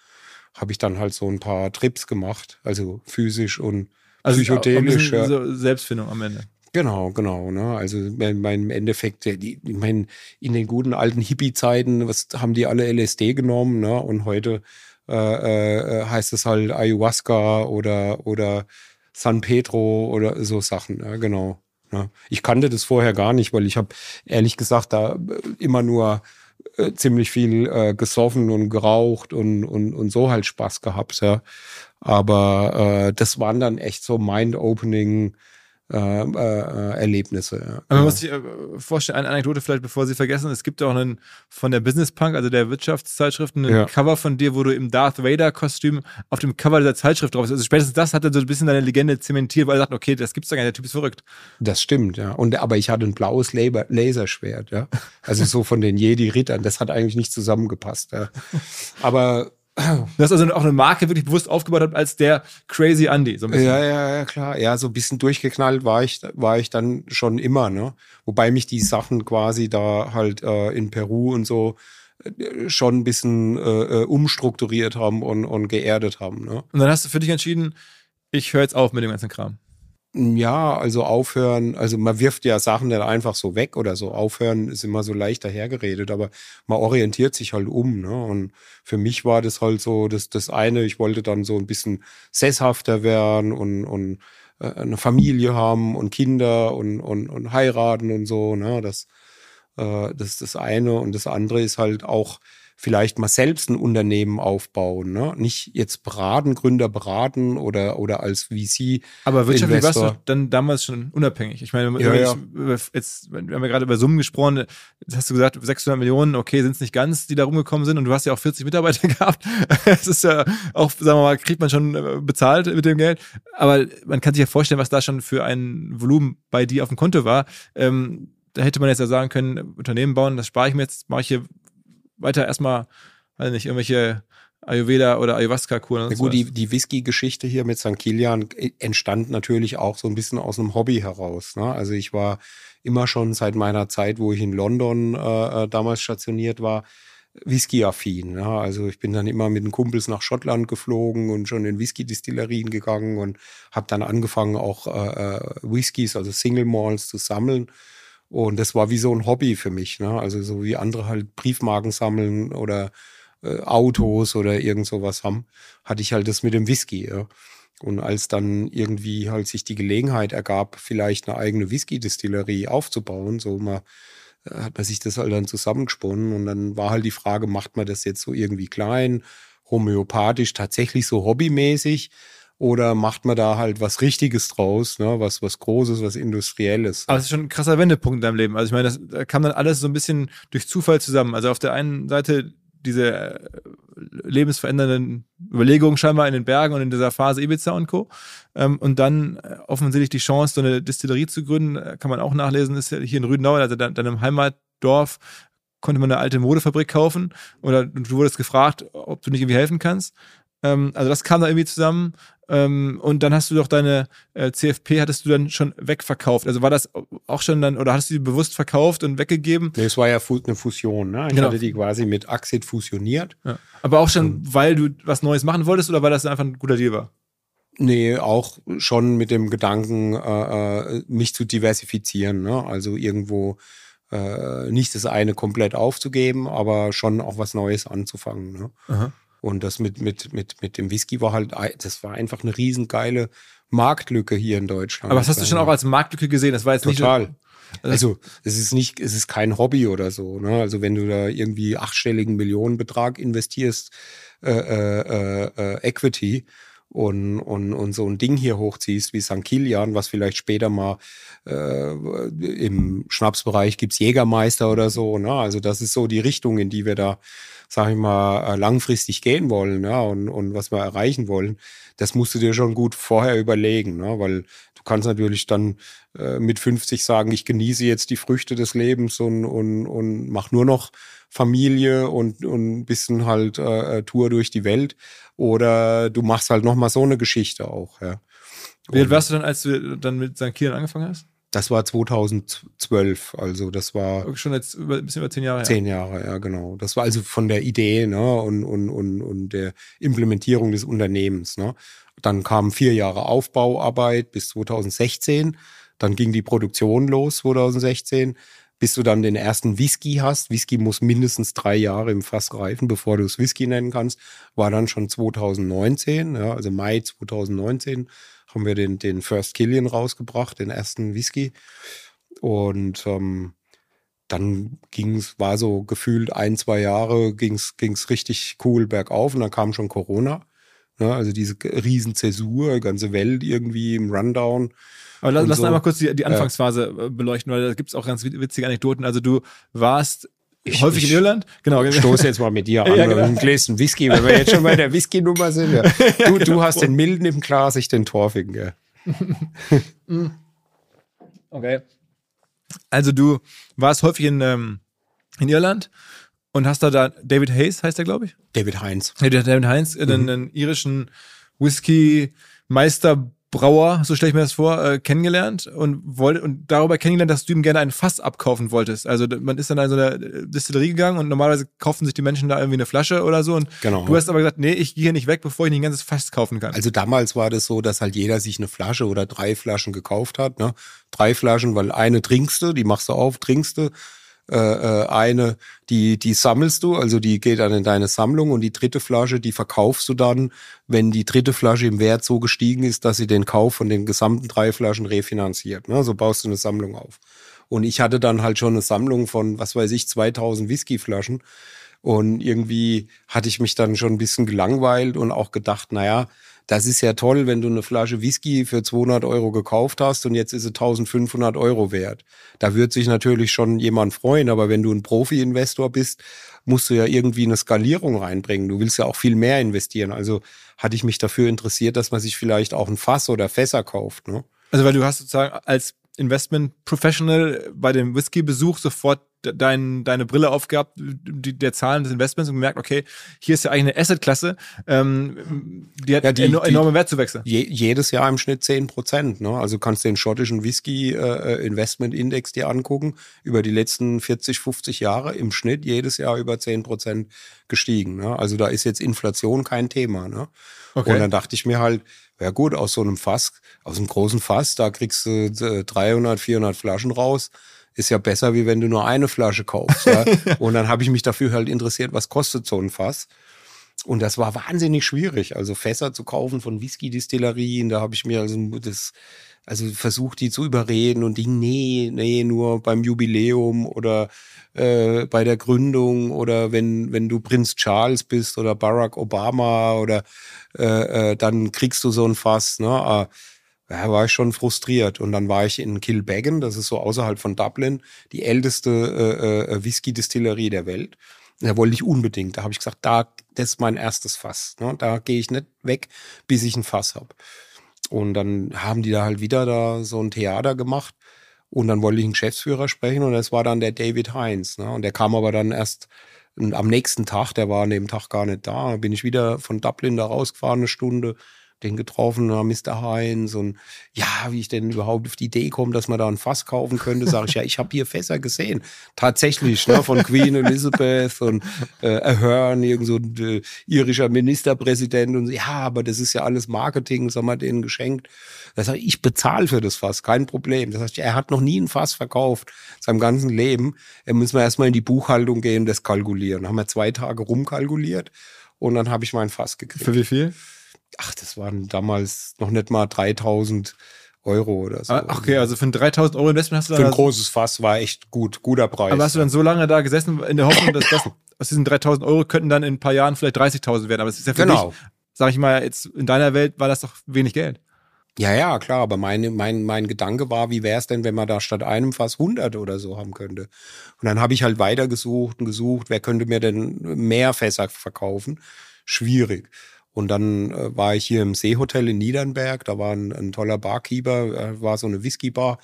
habe ich dann halt so ein paar Trips gemacht, also physisch und also psychedelisch. Ja. Selbstfindung am Ende. Genau, genau. Ne? Also mein Endeffekt, die, ich meine, in den guten alten Hippie-Zeiten, was haben die alle LSD genommen, ne? Und heute äh, äh, heißt es halt Ayahuasca oder oder San Pedro oder so Sachen, ja, genau. Ne? Ich kannte das vorher gar nicht, weil ich habe ehrlich gesagt da immer nur äh, ziemlich viel äh, gesoffen und geraucht und, und, und so halt Spaß gehabt, ja. Aber äh, das waren dann echt so mind-opening äh, äh, Erlebnisse. Ja. Man muss sich äh, vorstellen, eine Anekdote vielleicht, bevor Sie vergessen, es gibt auch einen von der Business Punk, also der Wirtschaftszeitschrift, ein ja. Cover von dir, wo du im Darth Vader-Kostüm auf dem Cover dieser Zeitschrift drauf bist. Also spätestens das hat dann so ein bisschen deine Legende zementiert, weil er sagt, okay, das gibt's doch gar nicht, der Typ ist verrückt. Das stimmt, ja. Und aber ich hatte ein blaues Laser Laserschwert, ja. Also so von den Jedi-Rittern, das hat eigentlich nicht zusammengepasst. Ja. Aber Du hast also auch eine Marke wirklich bewusst aufgebaut hat als der Crazy Andy. So ein bisschen. Ja, ja, ja, klar. Ja, so ein bisschen durchgeknallt war ich, war ich dann schon immer, ne? Wobei mich die Sachen quasi da halt äh, in Peru und so äh, schon ein bisschen äh, äh, umstrukturiert haben und, und geerdet haben. Ne? Und dann hast du für dich entschieden, ich höre jetzt auf mit dem ganzen Kram. Ja, also aufhören, also man wirft ja Sachen dann einfach so weg oder so. Aufhören ist immer so leicht dahergeredet, aber man orientiert sich halt um. Ne? Und für mich war das halt so das, das eine, ich wollte dann so ein bisschen sesshafter werden und, und äh, eine Familie haben und Kinder und, und, und heiraten und so. Ne? Das, äh, das ist das eine. Und das andere ist halt auch vielleicht mal selbst ein Unternehmen aufbauen. Ne? Nicht jetzt beraten, Gründer beraten oder, oder als VC. Aber wirtschaftlich warst du dann damals schon unabhängig. Ich meine, ja, ja. Ich, jetzt, wir haben ja gerade über Summen gesprochen. Jetzt hast du gesagt, 600 Millionen, okay, sind es nicht ganz, die da rumgekommen sind. Und du hast ja auch 40 Mitarbeiter [LAUGHS] gehabt. Es ist ja auch, sagen wir mal, kriegt man schon äh, bezahlt mit dem Geld. Aber man kann sich ja vorstellen, was da schon für ein Volumen bei dir auf dem Konto war. Ähm, da hätte man jetzt ja sagen können, Unternehmen bauen, das spare ich mir jetzt, mache ich hier weiter erstmal, weiß nicht, irgendwelche Ayurveda oder Ayahuasca-Kuren. Ja, gut, die, die Whisky-Geschichte hier mit St. Kilian entstand natürlich auch so ein bisschen aus einem Hobby heraus. Ne? Also ich war immer schon seit meiner Zeit, wo ich in London äh, äh damals stationiert war, Whisky-affin. Ja? Also ich bin dann immer mit den Kumpels nach Schottland geflogen und schon in Whisky-Distillerien gegangen und habe dann angefangen, auch äh, äh, Whiskys, also Single Malls zu sammeln und das war wie so ein Hobby für mich. Ne? Also so wie andere halt Briefmarken sammeln oder äh, Autos oder irgend sowas haben, hatte ich halt das mit dem Whisky. Ja? Und als dann irgendwie halt sich die Gelegenheit ergab, vielleicht eine eigene Whisky-Distillerie aufzubauen, so mal äh, hat man sich das halt dann zusammengesponnen und dann war halt die Frage, macht man das jetzt so irgendwie klein, homöopathisch, tatsächlich so hobbymäßig oder macht man da halt was Richtiges draus, ne? was, was Großes, was Industrielles. Aber es ist schon ein krasser Wendepunkt in deinem Leben. Also ich meine, das da kam dann alles so ein bisschen durch Zufall zusammen. Also auf der einen Seite diese äh, lebensverändernden Überlegungen scheinbar in den Bergen und in dieser Phase Ibiza und Co. Ähm, und dann äh, offensichtlich die Chance, so eine Distillerie zu gründen, äh, kann man auch nachlesen, ist ja hier in Rüdenau, also deinem Heimatdorf, konnte man eine alte Modefabrik kaufen oder du wurdest gefragt, ob du nicht irgendwie helfen kannst. Ähm, also das kam da irgendwie zusammen. Ähm, und dann hast du doch deine äh, CFP, hattest du dann schon wegverkauft. Also war das auch schon dann, oder hast du die bewusst verkauft und weggegeben? Nee, es war ja eine Fusion, ne? Ich genau. hatte die quasi mit Axit fusioniert. Ja. Aber auch schon, und, weil du was Neues machen wolltest oder weil das einfach ein guter Deal war? Nee, auch schon mit dem Gedanken, äh, äh, mich zu diversifizieren. Ne? Also irgendwo äh, nicht das eine komplett aufzugeben, aber schon auch was Neues anzufangen. Ne? Und das mit, mit, mit, mit dem Whisky war halt, das war einfach eine riesengeile Marktlücke hier in Deutschland. Aber das hast du schon auch als Marktlücke gesehen? Das war jetzt Total. nicht. Also es ist nicht, es ist kein Hobby oder so. Ne? Also wenn du da irgendwie achtstelligen Millionenbetrag investierst, äh, äh, äh, Equity und, und, und so ein Ding hier hochziehst wie St. Kilian, was vielleicht später mal äh, im Schnapsbereich gibt's Jägermeister oder so. Ne? Also das ist so die Richtung, in die wir da, sag ich mal, äh, langfristig gehen wollen ja? und, und was wir erreichen wollen. Das musst du dir schon gut vorher überlegen, ne? weil du kannst natürlich dann äh, mit 50 sagen, ich genieße jetzt die Früchte des Lebens und, und, und mach nur noch Familie und, und ein bisschen halt äh, Tour durch die Welt. Oder du machst halt nochmal so eine Geschichte auch, ja. Wie alt warst du dann, als du dann mit St. Kilian angefangen hast? Das war 2012, also das war Schon jetzt über, ein bisschen über zehn Jahre zehn Jahre, ja genau. Das war also von der Idee ne, und, und, und, und der Implementierung des Unternehmens. Ne. Dann kamen vier Jahre Aufbauarbeit bis 2016. Dann ging die Produktion los 2016, bis du dann den ersten Whisky hast. Whisky muss mindestens drei Jahre im Fass reifen, bevor du es Whisky nennen kannst. War dann schon 2019, ja, also Mai 2019 haben wir den, den First Killian rausgebracht, den ersten Whisky. Und ähm, dann ging's, war so gefühlt ein, zwei Jahre, ging's ging's richtig cool bergauf und dann kam schon Corona. Ne, also diese riesen Zäsur, ganze Welt irgendwie im Rundown. Aber lass, lass so. uns einmal kurz die, die Anfangsphase äh, beleuchten, weil da gibt's auch ganz witzige Anekdoten. Also du warst Ich- häufig ich- in Irland. Genau. Ich stoße jetzt mal mit dir [LAUGHS] an, Ja, genau. ein Gläschen Whisky, wenn wir jetzt schon bei der [LAUGHS] Whisky-Nummer sind. Ja. Du, du hast den milden im Glas, ich den torfigen. Ja. [LAUGHS] Okay. Also du warst häufig in, ähm, in Irland und hast da, da David Hayes, heißt der, glaube ich? David Heinz. David Heinz, äh, einen, einen irischen Whisky-Meisterbrauer, so stelle ich mir das vor, äh, kennengelernt und wollte und darüber kennengelernt, dass du ihm gerne ein Fass abkaufen wolltest. Also man ist dann in so eine Distillerie gegangen und normalerweise kaufen sich die Menschen da irgendwie eine Flasche oder so und Genau. du hast aber gesagt, nee, ich gehe hier nicht weg, bevor ich nicht ein ganzes Fass kaufen kann. Also damals war das so, dass halt jeder sich eine Flasche oder drei Flaschen gekauft hat. Ne? Drei Flaschen, weil eine trinkst du, die machst du auf, trinkst du. Äh, äh, eine, die, die sammelst du, also die geht dann in deine Sammlung und die dritte Flasche, die verkaufst du dann, wenn die dritte Flasche im Wert so gestiegen ist, dass sie den Kauf von den gesamten drei Flaschen refinanziert. Ne? So baust du eine Sammlung auf. Und ich hatte dann halt schon eine Sammlung von, was weiß ich, 2000 Whiskyflaschen. Und irgendwie hatte ich mich dann schon ein bisschen gelangweilt und auch gedacht, naja, das ist ja toll, wenn du eine Flasche Whisky für 200 Euro gekauft hast und jetzt ist sie 1500 Euro wert. Da wird sich natürlich schon jemand freuen, aber wenn du ein Profi-Investor bist, musst du ja irgendwie eine Skalierung reinbringen. Du willst ja auch viel mehr investieren. Also hatte ich mich dafür interessiert, dass man sich vielleicht auch ein Fass oder Fässer kauft. Ne? Also weil du hast sozusagen als Investment Professional bei dem Whisky-Besuch sofort dein, deine Brille aufgehabt, die, der Zahlen des Investments und gemerkt, okay, hier ist ja eigentlich eine Asset-Klasse, ähm, die hat Ja, die- eno- die- enorme Wertzuwächse. Je, jedes Jahr im Schnitt 10 Prozent. Ne? Also kannst du den schottischen Whisky äh, Investment Index dir angucken. Über die letzten 40, 50 Jahre im Schnitt jedes Jahr über 10 Prozent gestiegen. Ne? Also da ist jetzt Inflation kein Thema. Ne? Okay. Und dann dachte ich mir halt, ja gut, aus so einem Fass, aus einem großen Fass, da kriegst du äh, 300, 400 Flaschen raus. Ist ja besser, wie wenn du nur eine Flasche kaufst. ja? [LAUGHS] Und dann habe ich mich dafür halt interessiert, was kostet so ein Fass. Und das war wahnsinnig schwierig, also Fässer zu kaufen von Whisky-Distillerien. Da habe ich mir also das, also versucht, die zu überreden und die, nee, nee, nur beim Jubiläum oder äh, bei der Gründung oder wenn, wenn du Prinz Charles bist oder Barack Obama oder äh, äh, dann kriegst du so ein Fass. Ne? Ja, war ich schon frustriert. Und dann war ich in Kilbeggan, das ist so außerhalb von Dublin, die älteste äh, äh, Whisky-Distillerie der Welt. Da wollte ich unbedingt. Da habe ich gesagt, da, das ist mein erstes Fass. Ne? Da gehe ich nicht weg, bis ich ein Fass habe. Und dann haben die da halt wieder da so ein Theater gemacht. Und dann wollte ich einen Geschäftsführer sprechen und das war dann der David Heinz. Ne? Und der kam aber dann erst am nächsten Tag, der war an dem Tag gar nicht da. Da bin ich wieder von Dublin da rausgefahren, eine Stunde, den getroffen, na, Mr. Heinz und ja, wie ich denn überhaupt auf die Idee komme, dass man da ein Fass kaufen könnte, sage ich, ja, ich habe hier Fässer gesehen. Tatsächlich, ne, von Queen Elizabeth und äh, Ahern, irgend so ein äh, irischer Ministerpräsident und ja, aber das ist ja alles Marketing, das haben wir denen geschenkt. Das heißt, ich bezahle für das Fass, kein Problem. Das heißt, er hat noch nie ein Fass verkauft, seinem ganzen Leben. Er müssen wir erstmal in die Buchhaltung gehen und das kalkulieren. Dann haben wir zwei Tage rumkalkuliert und dann habe ich mein Fass gekriegt. Für wie viel? Ach, das waren damals noch nicht mal 3000 Euro oder so. Ah, Okay, also für ein 3000 Euro Investment hast du Für dann ein großes Fass war echt gut, guter Preis. Aber hast du dann so lange da gesessen in der Hoffnung, dass das [COUGHS] aus diesen 3000 Euro könnten dann in ein paar Jahren vielleicht 30.000 werden? Aber es ist ja für Genau. dich, sag ich mal, jetzt in deiner Welt war das doch wenig Geld. Ja, ja, klar, aber meine, mein, mein Gedanke war, wie wäre es denn, wenn man da statt einem Fass 100 oder so haben könnte? Und dann habe ich halt weitergesucht und gesucht, wer könnte mir denn mehr Fässer verkaufen? Schwierig. Und dann äh, war ich hier im Seehotel in Niedernberg, da war ein, ein toller Barkeeper, äh, war so eine Whiskybar.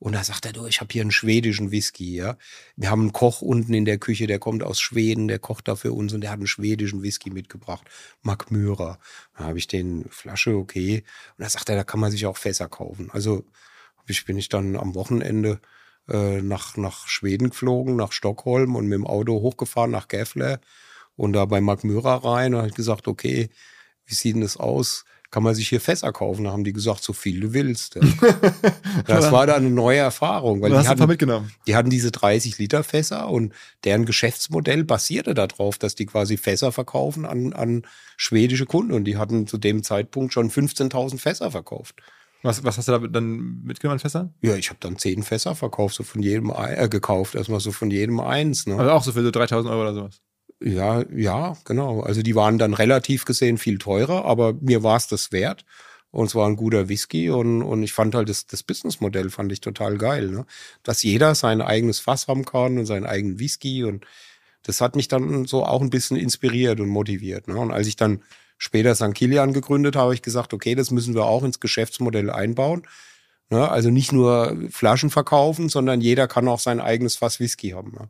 Und da sagt er, du, ich habe hier einen schwedischen Whisky, ja. Wir haben einen Koch unten in der Küche, der kommt aus Schweden, der kocht da für uns und der hat einen schwedischen Whisky mitgebracht. Mark Myra. Da habe ich den Flasche, okay. Und da sagt er, da kann man sich auch Fässer kaufen. Also ich, bin ich dann am Wochenende äh, nach, nach Schweden geflogen, nach Stockholm und mit dem Auto hochgefahren nach Gävle und da bei Mark Myra rein und habe gesagt, okay, wie sieht denn das aus? Kann man sich hier Fässer kaufen? Da haben die gesagt, so viel du willst. [LAUGHS] Das war dann eine neue Erfahrung, weil Du die hast ein paar hatten, mitgenommen. die hatten diese 30 Liter Fässer und deren Geschäftsmodell basierte darauf, dass die quasi Fässer verkaufen an, an schwedische Kunden und die hatten zu dem Zeitpunkt schon 15.000 Fässer verkauft. Was, was hast du da dann mitgenommen an Fässern? Ja, ich habe dann zehn Fässer verkauft, so von jedem äh, gekauft, erstmal so von jedem eins. Ne? Also auch so für so 3000 Euro oder sowas. Ja, ja, genau. Also die waren dann relativ gesehen viel teurer, aber mir war es das wert. Und es war ein guter Whisky und, und ich fand halt das, das Businessmodell fand ich total geil, ne? Dass jeder sein eigenes Fass haben kann und seinen eigenen Whisky und das hat mich dann so auch ein bisschen inspiriert und motiviert. Ne? Und als ich dann später St. Kilian gegründet habe, habe ich gesagt, okay, das müssen wir auch ins Geschäftsmodell einbauen. Ne? Also nicht nur Flaschen verkaufen, sondern jeder kann auch sein eigenes Fass Whisky haben. Ne?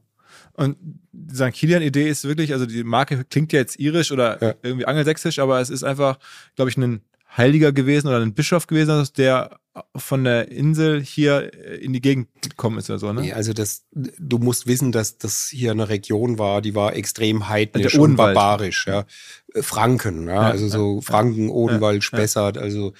Und die St. Kilian-Idee ist wirklich, also die Marke klingt ja jetzt irisch oder Ja. irgendwie angelsächsisch, aber es ist einfach, glaube ich, ein Heiliger gewesen oder ein Bischof gewesen, der von der Insel hier in die Gegend gekommen ist oder so, ne? Nee, also das, du musst wissen, dass das hier eine Region war, die war extrem heidnisch und barbarisch, ja. Äh, Franken, ja, Ja, also so Franken, Odenwald, Spessart, also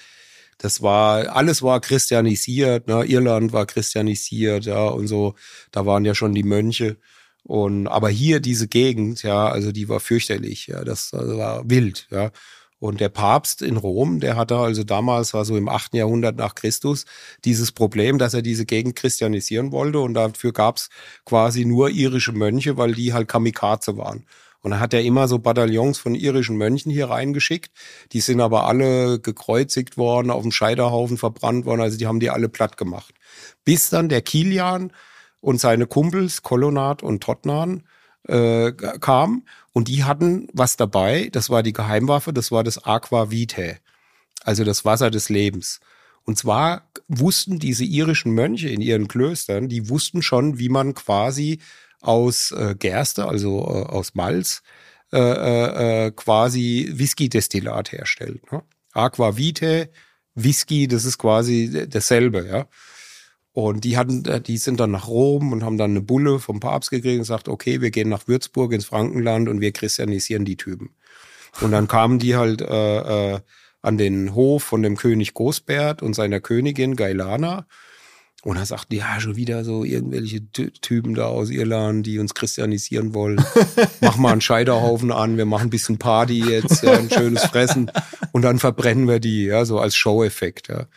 das war, alles war christianisiert, ne? Irland war christianisiert, ja, und so, da waren ja schon die Mönche. Und aber hier diese Gegend, ja, also die war fürchterlich, ja, das also war wild, ja. Und der Papst in Rom, der hatte also damals, war so im 8. Jahrhundert nach Christus, dieses Problem, dass er diese Gegend christianisieren wollte. Und dafür gab's quasi nur irische Mönche, weil die halt Kamikaze waren. Und dann hat er immer so Bataillons von irischen Mönchen hier reingeschickt. Die sind aber alle gekreuzigt worden, auf dem Scheiterhaufen verbrannt worden. Also die haben die alle platt gemacht. Bis dann der Kilian und seine Kumpels Kolonat und Totnan äh, kamen und die hatten was dabei, das war die Geheimwaffe, das war das Aqua Vitae, also das Wasser des Lebens. Und zwar wussten diese irischen Mönche in ihren Klöstern, die wussten schon, wie man quasi aus äh, Gerste, also äh, aus Malz, äh, äh, äh, quasi Whisky-Destillat herstellt. Ne? Aqua Vitae, Whisky, das ist quasi dasselbe, ja. Und die hatten, äh, die sind dann nach Rom und haben dann eine Bulle vom Papst gekriegt und gesagt, okay, wir gehen nach Würzburg ins Frankenland und wir christianisieren die Typen. Und dann kamen die halt äh, äh, an den Hof von dem König Gosbert und seiner Königin Gailana. Und er sagt, ja, schon wieder so irgendwelche Ty Typen da aus Irland, die uns christianisieren wollen. [LAUGHS] Mach mal einen Scheiterhaufen an, wir machen ein bisschen Party jetzt, ja, ein schönes Fressen und dann verbrennen wir die, ja, so als Show-Effekt, ja.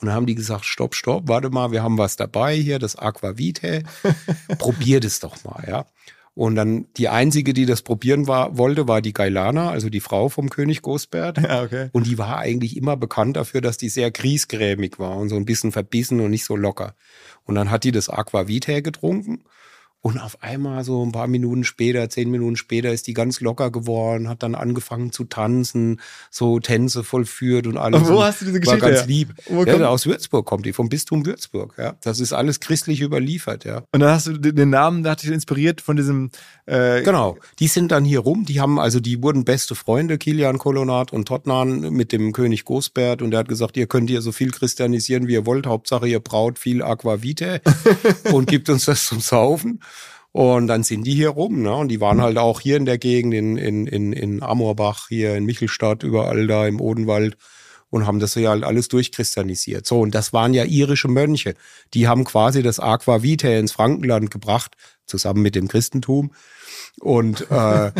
Und dann haben die gesagt, stopp, stopp, warte mal, wir haben was dabei hier, das Aqua Vitae. [LAUGHS] Probier das doch mal, ja. Und dann die einzige, die das probieren war, wollte, war die Gailana, also die Frau vom König Gosbert. Ja, okay. Und die war eigentlich immer bekannt dafür, dass die sehr griesgrämig war und so ein bisschen verbissen und nicht so locker. Und dann hat die das Aqua Vitae getrunken Und auf einmal, so ein paar Minuten später, zehn Minuten später, ist die ganz locker geworden, hat dann angefangen zu tanzen, so Tänze vollführt und alles. Wo hast du diese Geschichte War ganz her? lieb. Ja, aus Würzburg kommt die, vom Bistum Würzburg. Ja, das ist alles christlich überliefert. Ja, Und dann hast du den den Namen, da hat dich inspiriert von diesem äh, genau. Die sind dann hier rum. Die haben also, die wurden beste Freunde, Kilian Kolonat und Totnan mit dem König Gosbert. Und der hat gesagt, ihr könnt hier so viel christianisieren, wie ihr wollt. Hauptsache, ihr braut viel Aquavite [LAUGHS] und gibt uns das zum Saufen. Und dann sind die hier rum, ne? Und die waren halt auch hier in der Gegend, in, in, in, in Amorbach, hier in Michelstadt, überall da im Odenwald und haben das ja halt alles durchchristianisiert. So, und das waren ja irische Mönche. Die haben quasi das Aquavitae ins Frankenland gebracht, zusammen mit dem Christentum. Und äh,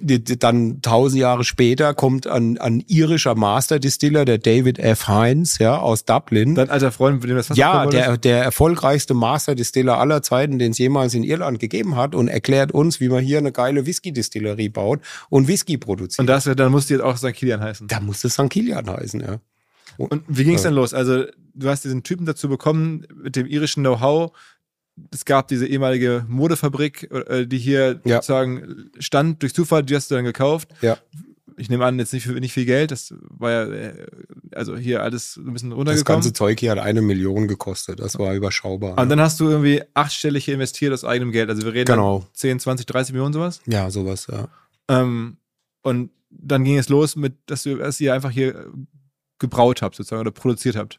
[LAUGHS] dann tausend Jahre später kommt ein, ein irischer Master Distiller, der David F. Hines, ja, aus Dublin. dein alter Freund, mit dem das Fass Ja, der, der erfolgreichste Master Distiller aller Zeiten, den es jemals in Irland gegeben hat und erklärt uns, wie man hier eine geile Whisky-Distillerie baut und Whisky produziert. Und das, dann musste jetzt auch St. Kilian heißen. da muss es St. Kilian heißen, ja. Und wie ging es Ja. dann los? Also, du hast diesen Typen dazu bekommen mit dem irischen Know-how. Es gab diese ehemalige Modefabrik, äh, die hier Ja. sozusagen stand durch Zufall, die hast du dann gekauft. Ja. Ich nehme an, jetzt nicht, für, nicht viel Geld. Das war ja, äh, also hier alles ein bisschen Das runtergekommen. ganze Zeug hier hat eine Million gekostet. Das war überschaubar. Und dann hast du irgendwie achtstellig hier investiert aus eigenem Geld. Also wir reden Genau. dann 10, 20, 30 Millionen sowas. ja, sowas, ja. Ähm, und dann ging es los mit, dass, du, dass ihr einfach hier gebraut habt sozusagen oder produziert habt.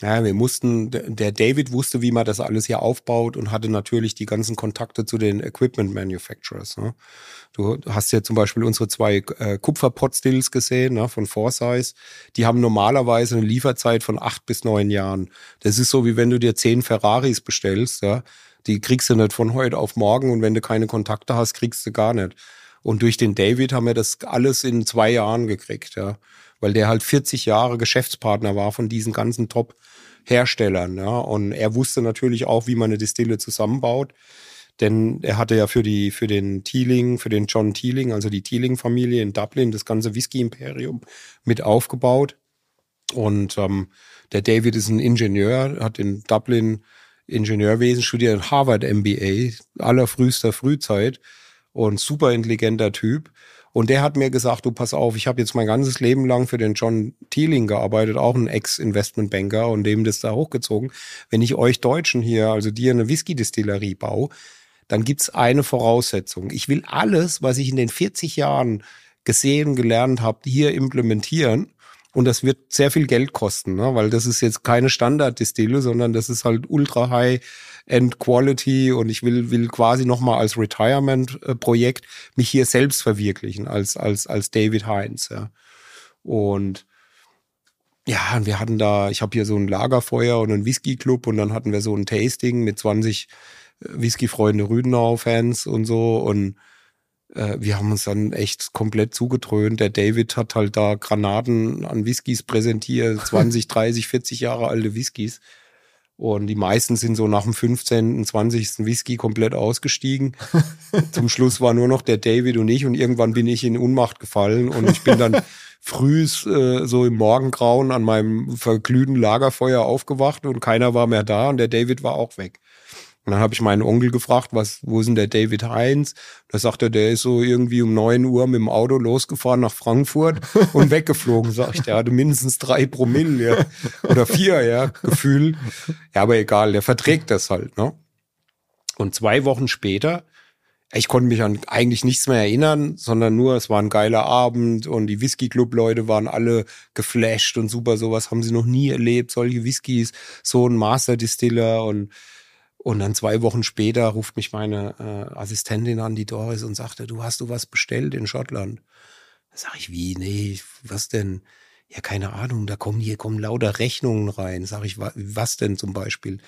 Ja, wir mussten, der David wusste, wie man das alles hier aufbaut und hatte natürlich die ganzen Kontakte zu den Equipment Manufacturers. Ne? Du hast ja zum Beispiel unsere zwei äh, Kupferpot-Stills gesehen ne, von Forsyth. Die haben normalerweise eine Lieferzeit von acht bis neun Jahren. Das ist so, wie wenn du dir zehn Ferraris bestellst. Ja? Die kriegst du nicht von heute auf morgen und wenn du keine Kontakte hast, kriegst du gar nicht. Und durch den David haben wir das alles in zwei Jahren gekriegt, ja. Weil der halt 40 Jahre Geschäftspartner war von diesen ganzen Top-Herstellern, ja. Und er wusste natürlich auch, wie man eine Distille zusammenbaut. Denn er hatte ja für die, für den Teeling, für den John Teeling, also die Teeling-Familie in Dublin, das ganze Whisky-Imperium mit aufgebaut. Und ähm, der David ist ein Ingenieur, hat in Dublin Ingenieurwesen studiert, Harvard MBA, allerfrühester Frühzeit und super intelligenter Typ. Und der hat mir gesagt, du pass auf, ich habe jetzt mein ganzes Leben lang für den John Teeling gearbeitet, auch ein Ex-Investmentbanker und dem das da hochgezogen. Wenn ich euch Deutschen hier, also dir eine Whisky-Distillerie baue, dann gibt's eine Voraussetzung. Ich will alles, was ich in den 40 Jahren gesehen, gelernt habe, hier implementieren. Und das wird sehr viel Geld kosten, ne? weil das ist jetzt keine Standard-Distille, sondern das ist halt ultra high End Quality und ich will, will quasi nochmal als Retirement-Projekt mich hier selbst verwirklichen, als, als, als David Heinz. Ja. Und ja, und wir hatten da, ich habe hier so ein Lagerfeuer und einen Whisky-Club und dann hatten wir so ein Tasting mit 20 Whisky-Freunde Rüdenau-Fans und so und äh, wir haben uns dann echt komplett zugetrönt. Der David hat halt da Granaten an Whiskys präsentiert, 20, 30, 40 Jahre alte Whiskys. Und die meisten sind so nach dem 15., 20. Whisky komplett ausgestiegen. [LAUGHS] Zum Schluss war nur noch der David und ich und irgendwann bin ich in Unmacht gefallen und ich bin dann [LAUGHS] früh äh, so im Morgengrauen an meinem verglühten Lagerfeuer aufgewacht und keiner war mehr da und der David war auch weg. Und dann habe ich meinen Onkel gefragt, was, wo ist denn der David Heinz? Da sagte er, der ist so irgendwie um neun Uhr mit dem Auto losgefahren nach Frankfurt [LAUGHS] und weggeflogen. Sag ich, der hatte mindestens drei Promille, ja. Oder vier, ja, Gefühl. Ja, aber egal, der verträgt das halt, ne? Und zwei Wochen später, ich konnte mich an eigentlich nichts mehr erinnern, sondern nur, es war ein geiler Abend und die Whisky-Club-Leute waren alle geflasht und super, sowas haben sie noch nie erlebt, solche Whiskys, so ein Master-Distiller und und dann zwei Wochen später ruft mich meine äh, Assistentin an, die Doris, und sagte, du hast du was bestellt in Schottland? Da sag ich, wie, nee, was denn? Ja, keine Ahnung, da kommen hier kommen lauter Rechnungen rein. Sag ich, wa was denn zum Beispiel?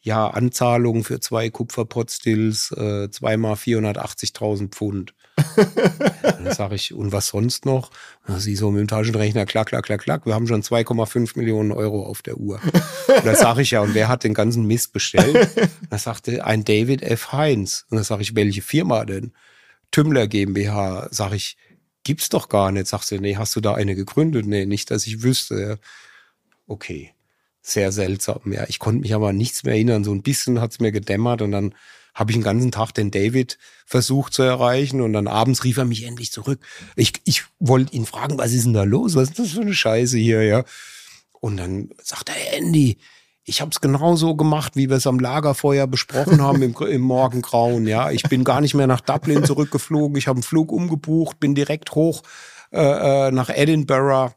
Ja, Anzahlung für zwei Kupferpotstills, äh, zweimal 480.000 Pfund. [LAUGHS] dann sage ich, und was sonst noch? Sie so mit dem Taschenrechner, klack, klack, klack, klack, wir haben schon 2,5 Millionen Euro auf der Uhr. [LAUGHS] Und da sage ich ja, und wer hat den ganzen Mist bestellt? Da sagte ein David F. Heinz. Und da sage ich, welche Firma denn? Tümmler GmbH. Sag ich, gibt's doch gar nicht. Sagst du, nee, hast du da eine gegründet? Nee, nicht, dass ich wüsste. Okay, sehr seltsam. Ja, ich konnte mich aber an nichts mehr erinnern. So ein bisschen hat's mir gedämmert und dann habe ich den ganzen Tag den David versucht zu erreichen und dann abends rief er mich endlich zurück. Ich, ich wollte ihn fragen, was ist denn da los? Was ist das für eine Scheiße hier, ja? Und dann sagt er, Andy, ich habe es genauso gemacht, wie wir es am Lagerfeuer besprochen haben im, [LAUGHS] im Morgengrauen. Ja, ich bin gar nicht mehr nach Dublin zurückgeflogen. Ich habe einen Flug umgebucht, bin direkt hoch äh, äh nach Edinburgh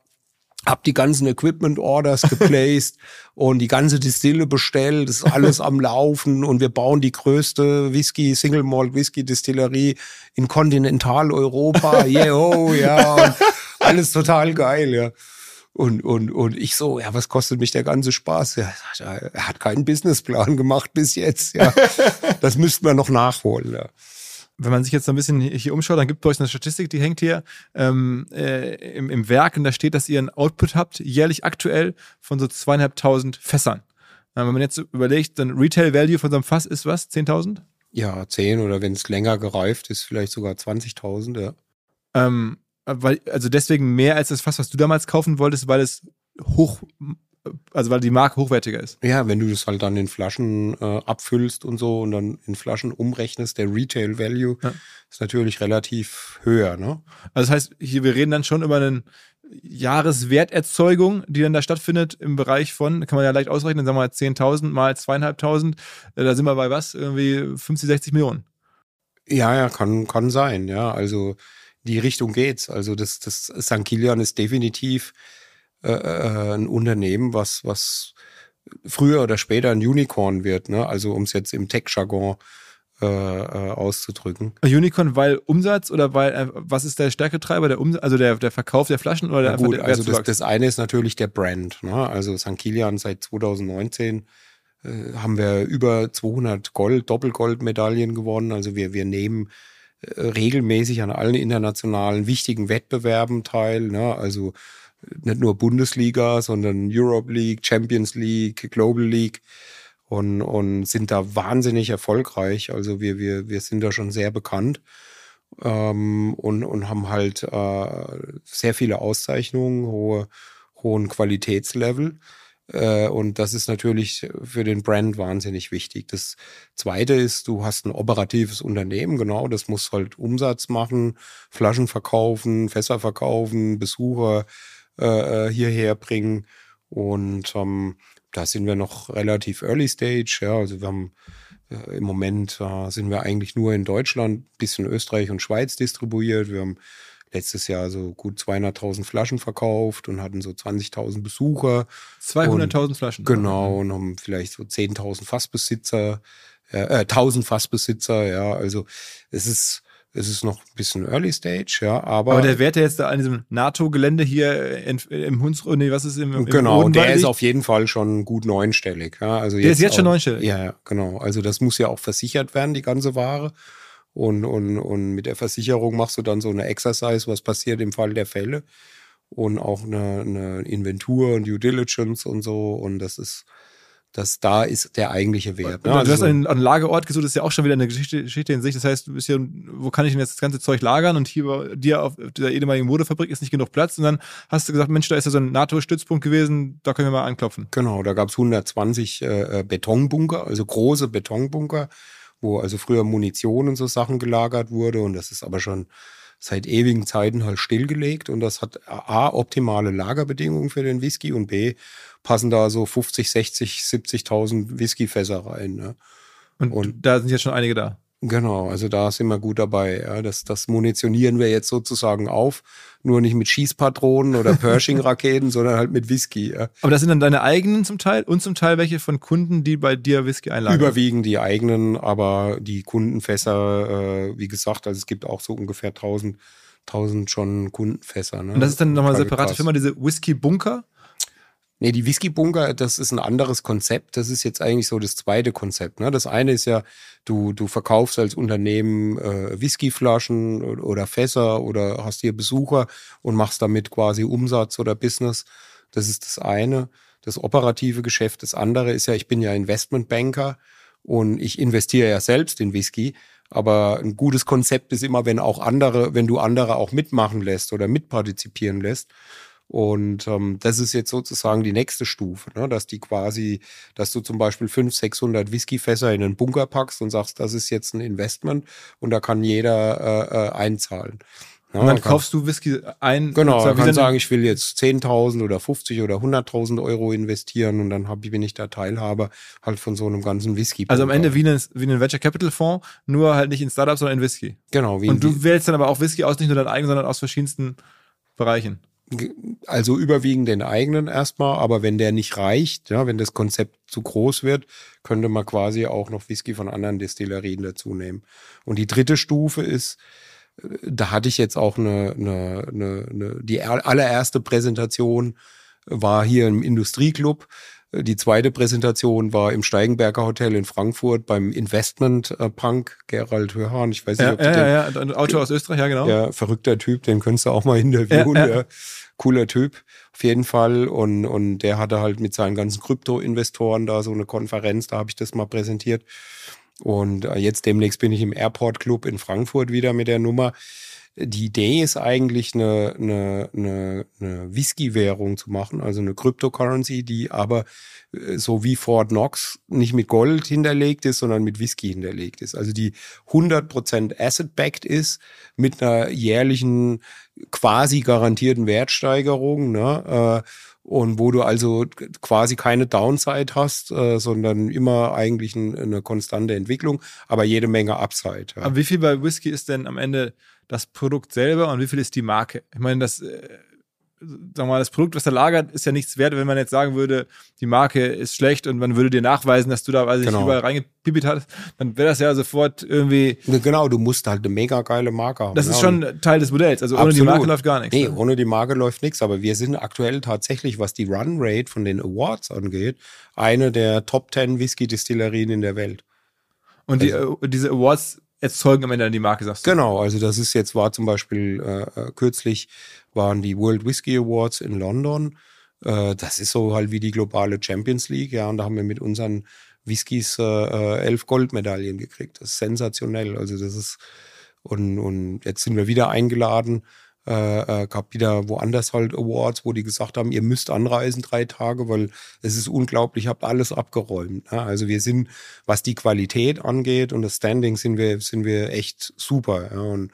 hab die ganzen Equipment Orders geplaced [LAUGHS] und die ganze Distille bestellt, ist alles am Laufen und wir bauen die größte Whisky Single Malt Whisky Distillerie in Kontinentaleuropa. [LAUGHS] Yeah, ja, und alles total geil, ja. Und, und, und ich so, ja, was kostet mich der ganze Spaß? Ja, er hat keinen Businessplan gemacht bis jetzt, ja. [LAUGHS] Das müssten wir noch nachholen, ja wenn man sich jetzt so ein bisschen hier umschaut, dann gibt es bei euch eine Statistik, die hängt hier ähm, äh, im, im Werk und da steht, dass ihr einen Output habt, jährlich aktuell von so zweieinhalbtausend Fässern. Äh, wenn man jetzt überlegt, dann Retail Value von so einem Fass ist was? 10.000? Ja, 10 oder wenn es länger gereift ist, vielleicht sogar 20.000, ja. Ähm, weil, also deswegen mehr als das Fass, was du damals kaufen wolltest, weil es hoch also weil die Marke hochwertiger ist. Ja, wenn du das halt dann in Flaschen äh, abfüllst und so und dann in Flaschen umrechnest, der Retail Value ja. ist natürlich relativ höher. Ne? Also das heißt, hier wir reden dann schon über eine Jahreswerterzeugung, die dann da stattfindet im Bereich von, kann man ja leicht ausrechnen, sagen wir mal 10.000 mal 2.500, äh, da sind wir bei was? Irgendwie 50, 60 Millionen. Ja, ja, kann, kann sein, ja. Also die Richtung geht's. Also das, das St. Kilian ist definitiv äh, äh, ein Unternehmen, was, was früher oder später ein Unicorn wird, ne? Also um es jetzt im Tech-Jargon äh, äh, auszudrücken. Unicorn, weil Umsatz oder weil äh, was ist der Stärketreiber, der Umsatz, also der, der Verkauf der Flaschen oder der, gut, der also das, das eine ist natürlich der Brand. Ne? Also St. Kilian seit 2019 äh, haben wir über 200 Gold, Doppelgoldmedaillen gewonnen. Also wir, wir nehmen äh, regelmäßig an allen internationalen wichtigen Wettbewerben teil. Ne? Also nicht nur Bundesliga, sondern Europe League, Champions League, Global League und, und sind da wahnsinnig erfolgreich. Also wir, wir, wir sind da schon sehr bekannt ähm, und, und haben halt äh, sehr viele Auszeichnungen, hohe, hohen Qualitätslevel. Äh, und das ist natürlich für den Brand wahnsinnig wichtig. Das zweite ist, du hast ein operatives Unternehmen, genau, das muss halt Umsatz machen, Flaschen verkaufen, Fässer verkaufen, Besucher äh, äh, hierher bringen. Und ähm, da sind wir noch relativ early stage. Ja, also wir haben äh, im Moment äh, sind wir eigentlich nur in Deutschland, bisschen Österreich und Schweiz distribuiert. Wir haben letztes Jahr so gut 200.000 Flaschen verkauft und hatten so 20.000 Besucher. 200.000 Flaschen? Genau, und haben vielleicht so 10.000 Fassbesitzer, äh, 1.000 Fassbesitzer, ja, also es ist es ist noch ein bisschen Early Stage, ja, aber. Aber der Wert, der jetzt da an diesem NATO-Gelände hier in, im Hunsrück, nee, was ist im, im Genau, der ist auf jeden Fall schon gut neunstellig, ja. Also der jetzt ist jetzt auch, schon neunstellig? Ja, genau. Also das muss ja auch versichert werden, die ganze Ware. Und, und, und mit der Versicherung machst du dann so eine Exercise, was passiert im Fall der Fälle. Und auch eine, eine Inventur und Due Diligence und so. Und das ist, dass da ist der eigentliche Wert. Ne? Du also hast einen, einen, Lagerort gesucht, das ist ja auch schon wieder eine Geschichte, Geschichte in sich. Das heißt, du bist hier, wo kann ich denn jetzt das ganze Zeug lagern? Und hier bei dir auf dieser ehemaligen Modefabrik ist nicht genug Platz. Und dann hast du gesagt, Mensch, da ist ja so ein NATO-Stützpunkt gewesen, da können wir mal anklopfen. Genau, da gab es 120 äh, Betonbunker, also große Betonbunker, wo also früher Munition und so Sachen gelagert wurde. Und das ist aber schon seit ewigen Zeiten halt stillgelegt. Und das hat A, optimale Lagerbedingungen für den Whisky und B, passen da so 50, 60, 70.000 Whiskyfässer rein. Ne? Und, und, da sind jetzt schon einige da. Genau, also da sind wir gut dabei. Ja. Das, das munitionieren wir jetzt sozusagen auf. Nur nicht mit Schießpatronen oder [LAUGHS] Pershing-Raketen, sondern halt mit Whisky. Ja. Aber das sind dann deine eigenen zum Teil und zum Teil welche von Kunden, die bei dir Whisky einlagern? Überwiegend die eigenen, aber die Kundenfässer, äh, wie gesagt, also es gibt auch so ungefähr 1000, 1000 schon Kundenfässer. Ne? Und das ist dann nochmal eine separate Firma, diese Whisky-Bunker? Nee, die Whisky-Bunker, das ist ein anderes Konzept. Das ist jetzt eigentlich so das zweite Konzept. Ne? Das eine ist ja, du, du verkaufst als Unternehmen äh, Whiskyflaschen oder Fässer oder hast hier Besucher und machst damit quasi Umsatz oder Business. Das ist das eine, das operative Geschäft. Das andere ist ja, ich bin ja Investmentbanker und ich investiere ja selbst in Whisky. Aber ein gutes Konzept ist immer, wenn auch andere, wenn du andere auch mitmachen lässt oder mitpartizipieren lässt. Und ähm, das ist jetzt sozusagen die nächste Stufe, ne? dass die quasi, dass du zum Beispiel 500, 600 Whiskyfässer in einen Bunker packst und sagst, das ist jetzt ein Investment und da kann jeder äh, äh, einzahlen. Ja, und dann kaufst du Whisky ein. Genau, man kann sagen, ich will jetzt 10.000 oder 50 oder 100.000 Euro investieren und dann hab, bin ich da Teilhaber halt von so einem ganzen Whisky. Also am Ende wie ein, wie ein Venture Capital Fonds, nur halt nicht in Startups, sondern in Whisky. Genau. Wie und du wählst dann aber auch Whisky aus, nicht nur dein eigen, sondern aus verschiedensten Bereichen. Also überwiegend den eigenen erstmal, aber wenn der nicht reicht, ja, wenn das Konzept zu groß wird, könnte man quasi auch noch Whisky von anderen Destillerien dazu nehmen. Und die dritte Stufe ist, da hatte ich jetzt auch eine, eine, eine, eine die allererste Präsentation war hier im Industrieclub. Die zweite Präsentation war im Steigenberger Hotel in Frankfurt beim Investment äh, Punk Gerald Hörhan. Ich weiß nicht, ja, ob ja, den, ja, ja, ein Autor aus Österreich, ja, genau. Ja, verrückter Typ, den könntest du auch mal interviewen. Ja, ja. Cooler Typ, auf jeden Fall. Und, und der hatte halt mit seinen ganzen Krypto-Investoren da so eine Konferenz, da habe ich das mal präsentiert. Und äh, jetzt demnächst bin ich im Airport Club in Frankfurt wieder mit der Nummer. Die Idee ist eigentlich eine, eine, eine, eine Whisky-Währung zu machen, also eine Cryptocurrency, die aber äh, so wie Fort Knox nicht mit Gold hinterlegt ist, sondern mit Whisky hinterlegt ist. Also die 100% asset-backed ist mit einer jährlichen quasi garantierten Wertsteigerung. Ne? Äh, und wo du also quasi keine Downside hast, äh, sondern immer eigentlich ein, eine konstante Entwicklung, aber jede Menge Upside. Ja. Aber wie viel bei Whisky ist denn am Ende das Produkt selber und wie viel ist die Marke? Ich meine, das äh, wir mal, das Produkt, was da lagert, ist ja nichts wert, wenn man jetzt sagen würde, die Marke ist schlecht und man würde dir nachweisen, dass du da, weiß ich, genau. überall reingepippt hast, dann wäre das ja sofort irgendwie. Genau, du musst halt eine mega geile Marke haben. Das ist schon Teil des Modells. Also ohne Absolut. die Marke läuft gar nichts. Nee, ne? ohne die Marke läuft nichts. Aber wir sind aktuell tatsächlich, was die Run Rate von den Awards angeht, eine der Top 10 Whisky-Distillerien in der Welt. Und die, also, äh, diese Awards erzeugen am Ende dann die Marke, sagst du? Genau, also das ist jetzt, war zum Beispiel äh, äh kürzlich waren die World Whisky Awards in London. Äh, das ist so halt wie die globale Champions League, ja, und da haben wir mit unseren Whiskys äh, äh, elf Goldmedaillen gekriegt. Das ist sensationell. Also das ist und, und jetzt sind wir wieder eingeladen. Äh, äh, gab wieder woanders halt Awards, wo die gesagt haben, ihr müsst anreisen drei Tage, weil es ist unglaublich, habt alles abgeräumt. Ja? Also wir sind, was die Qualität angeht und das Standing sind wir, sind wir echt super. Ja? Und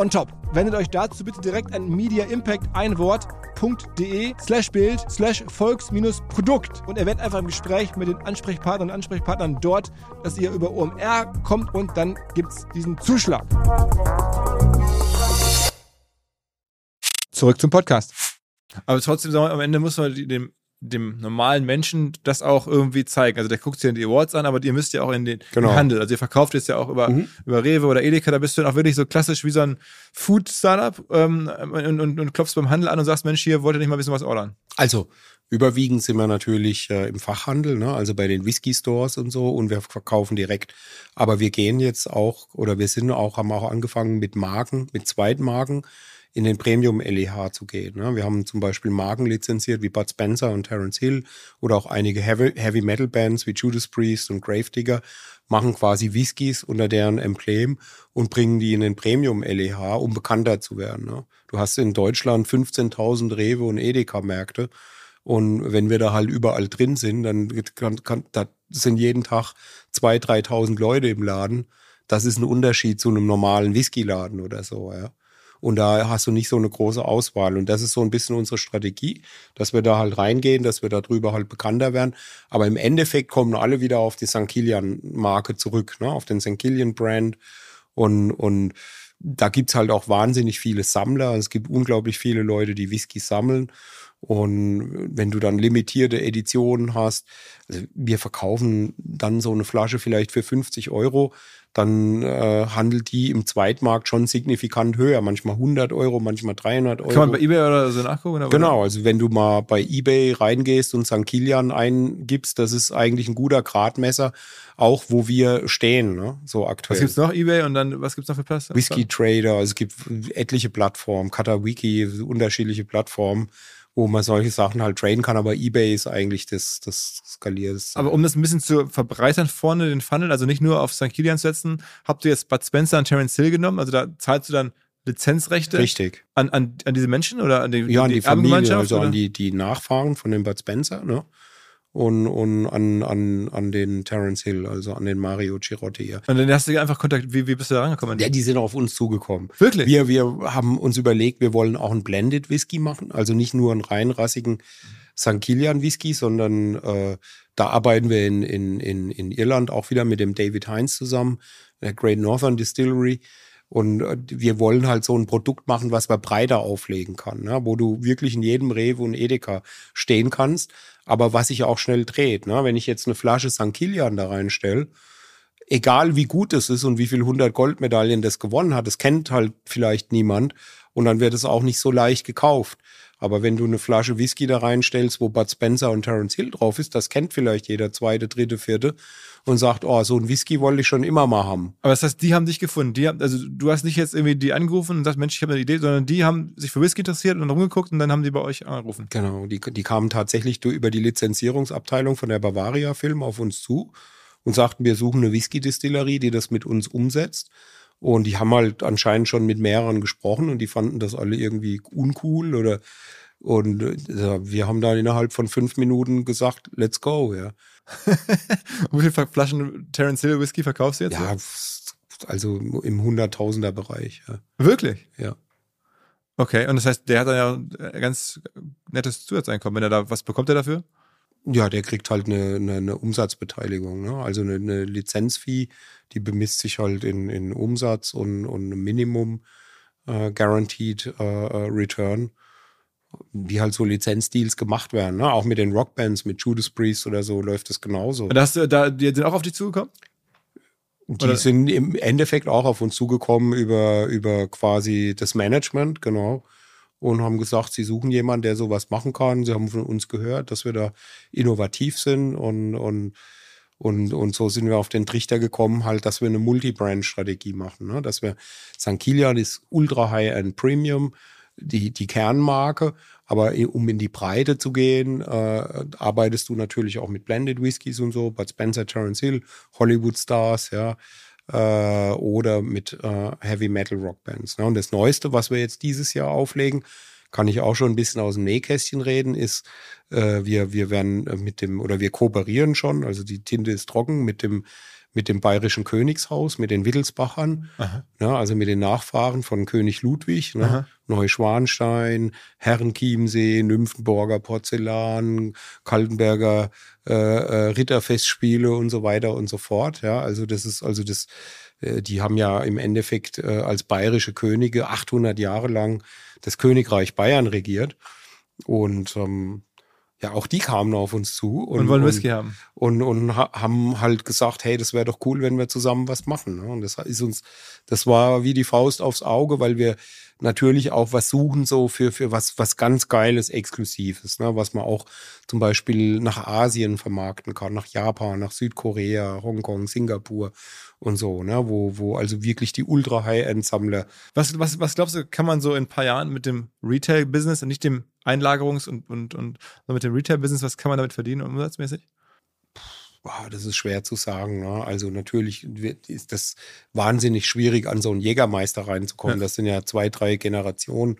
on top. Wendet euch dazu bitte direkt an Media Impact ein Wort www.volks-produkt.de slash Bild slash Volks-Produkt und erwähnt einfach im Gespräch mit den Ansprechpartnern und Ansprechpartnern dort, dass ihr über OMR kommt und dann gibt es diesen Zuschlag. Zurück zum Podcast. Aber trotzdem, am Ende muss man dem dem normalen Menschen das auch irgendwie zeigen. Also der guckt sich ja die Awards an, aber ihr müsst ja auch in den, genau. Handel. Also ihr verkauft jetzt ja auch über, mhm. über Rewe oder Edeka, da bist du dann auch wirklich so klassisch wie so ein Food-Startup ähm, und, und, und, klopfst beim Handel an und sagst, Mensch, hier wollt ihr nicht mal ein bisschen was ordern. Also überwiegend sind wir natürlich äh, im Fachhandel, ne? also bei den Whisky-Stores und so und wir verkaufen direkt. Aber wir gehen jetzt auch oder wir sind auch, haben auch angefangen mit Marken, mit Zweitmarken in den Premium-LEH zu gehen. Ne? Wir haben zum Beispiel Marken lizenziert wie Bud Spencer und Terence Hill oder auch einige Heavy, Metal Bands wie Judas Priest und Gravedigger machen quasi Whiskys unter deren Emblem und bringen die in den Premium-LEH, um bekannter zu werden. Ne? Du hast in Deutschland 15.000 Rewe und Edeka-Märkte Und wenn wir da halt überall drin sind, dann kann, kann, da sind jeden Tag 2.000, 3.000 Leute im Laden. Das ist ein Unterschied zu einem normalen Whisky-Laden oder so, ja. Und da hast du nicht so eine große Auswahl. Und das ist so ein bisschen unsere Strategie, dass wir da halt reingehen, dass wir darüber halt bekannter werden. Aber im Endeffekt kommen alle wieder auf die St. Kilian-Marke zurück, ne? auf den St. Kilian-Brand. Und, und da gibt's halt auch wahnsinnig viele Sammler. Es gibt unglaublich viele Leute, die Whisky sammeln. Und wenn du dann limitierte Editionen hast, also wir verkaufen dann so eine Flasche vielleicht für 50 Euro, dann äh, handelt die im Zweitmarkt schon signifikant höher, manchmal 100 Euro, manchmal 300 Euro. Kann man bei eBay oder so nachgucken? Oder? Genau, also wenn du mal bei eBay reingehst und St. Kilian eingibst, das ist eigentlich ein guter Gradmesser, auch wo wir stehen, ne? so aktuell. Was gibt's noch? eBay und dann, was gibt's noch für Plattformen? Whisky Trader, also es gibt etliche Plattformen, Katawiki, unterschiedliche Plattformen wo man solche Sachen halt traden kann, aber eBay ist eigentlich das, das skaliert. Aber um das ein bisschen zu verbreitern vorne den Funnel, also nicht nur auf St. Kilian zu setzen, habt ihr jetzt Bud Spencer und Terence Hill genommen? Also da zahlst du dann Lizenzrechte Richtig. An, an, an diese Menschen oder an die, ja, an die, die Familie, also oder? an die, die Nachfahren von dem Bud Spencer, ne? Und, und an, an, an den Terence Hill, also an den Mario Cirotti hier. Und dann hast du einfach Kontakt, wie, wie bist du da rangekommen? Ja, die sind auf uns zugekommen. Wirklich? Wir, wir haben uns überlegt, wir wollen auch einen Blended Whisky machen, also nicht nur einen reinrassigen St. Kilian Whisky, sondern äh, da arbeiten wir in, in, in, in Irland auch wieder mit dem David Heinz zusammen, der Great Northern Distillery. Und äh, wir wollen halt so ein Produkt machen, was man breiter auflegen kann, ne? wo du wirklich in jedem Rewe und Edeka stehen kannst aber was sich auch schnell dreht. Ne? Wenn ich jetzt eine Flasche St. Kilian da reinstelle, egal wie gut es ist und wie viel 100 Goldmedaillen das gewonnen hat, das kennt halt vielleicht niemand und dann wird es auch nicht so leicht gekauft. Aber wenn du eine Flasche Whisky da reinstellst, wo Bud Spencer und Terence Hill drauf ist, das kennt vielleicht jeder zweite, dritte, vierte und sagt, oh, so ein Whisky wollte ich schon immer mal haben. Aber das heißt, die haben dich gefunden. Die haben, also du hast nicht jetzt irgendwie die angerufen und sagst, Mensch, ich habe eine Idee, sondern die haben sich für Whisky interessiert und rumgeguckt und dann haben die bei euch angerufen. Genau, die, die kamen tatsächlich über die Lizenzierungsabteilung von der Bavaria Film auf uns zu und sagten, wir suchen eine Whisky-Distillerie, die das mit uns umsetzt. Und die haben halt anscheinend schon mit mehreren gesprochen und die fanden das alle irgendwie uncool oder und äh, wir haben dann innerhalb von fünf Minuten gesagt, let's go, ja. [LAUGHS] Wie viele Flaschen Terence Hill Whisky verkaufst du jetzt? Ja, also im Hunderttausender Bereich. Ja. Wirklich? Ja. Okay, und das heißt, der hat dann ja ein ganz nettes Zusatzeinkommen. Wenn er da, was bekommt er dafür? Ja, der kriegt halt eine, eine, eine Umsatzbeteiligung, ne? also eine, eine Lizenzfee, die bemisst sich halt in, in Umsatz und, und Minimum äh, Guaranteed äh, äh, Return wie halt so Lizenzdeals gemacht werden. Ne? Auch mit den Rockbands, mit Judas Priest oder so läuft das genauso. Hast du da, die sind auch auf dich zugekommen? Die oder? sind im Endeffekt auch auf uns zugekommen über, über quasi das Management, genau. Und haben gesagt, sie suchen jemanden, der sowas machen kann. Sie haben von uns gehört, dass wir da innovativ sind und, und, und, und so sind wir auf den Trichter gekommen, halt, dass wir eine Multi-Brand-Strategie machen. Ne? Dass wir St. Kilian ist ultra high-end Premium die, die Kernmarke. Aber um in die Breite zu gehen, äh, arbeitest du natürlich auch mit Blended Whiskys und so, Bud Spencer, Terence Hill, Hollywood Stars, ja, äh, oder mit äh, Heavy Metal Rock Bands. Ne? Und das Neueste, was wir jetzt dieses Jahr auflegen, kann ich auch schon ein bisschen aus dem Nähkästchen reden, ist, äh, wir, wir werden mit dem, oder wir kooperieren schon, also die Tinte ist trocken mit dem mit dem bayerischen Königshaus, mit den Wittelsbachern, ne, also mit den Nachfahren von König Ludwig, ne, Neuschwanstein, Herrenchiemsee, Nymphenburger Porzellan, Kaltenberger äh, äh, Ritterfestspiele und so weiter und so fort. Ja, also das ist also das, äh, die haben ja im Endeffekt äh, als bayerische Könige 800 Jahre lang das Königreich Bayern regiert und ähm, ja, auch die kamen auf uns zu und, und wollen Whisky haben. Und, und haben halt gesagt, hey, das wäre doch cool, wenn wir zusammen was machen. Ne? Und das ist uns, das war wie die Faust aufs Auge, weil wir natürlich auch was suchen, so für, für was, was ganz Geiles, Exklusives, ne? was man auch zum Beispiel nach Asien vermarkten kann, nach Japan, nach Südkorea, Hongkong, Singapur und so, ne? wo, wo also wirklich die Ultra-High-End-Sammler. Was, was, was glaubst du, kann man so in ein paar Jahren mit dem Retail-Business und nicht dem Einlagerungs- und, und, und mit dem Retail-Business, was kann man damit verdienen umsatzmäßig? Boah, das ist schwer zu sagen. Ne? Also natürlich ist das wahnsinnig schwierig, an so einen Jägermeister reinzukommen. Ja. Das sind ja zwei, drei Generationen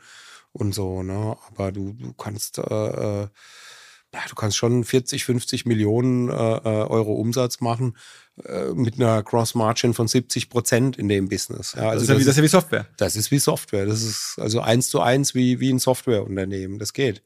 und so. Ne? Aber du, du kannst, äh, äh ja, du kannst schon 40, 50 Millionen äh, äh, Euro Umsatz machen äh, mit einer Cross-Margin von 70 Prozent in dem Business. Ja, also das, ist ja wie, das ist ja wie Software. Das ist wie Software. Das ist also eins zu eins wie, wie ein Softwareunternehmen. Das geht.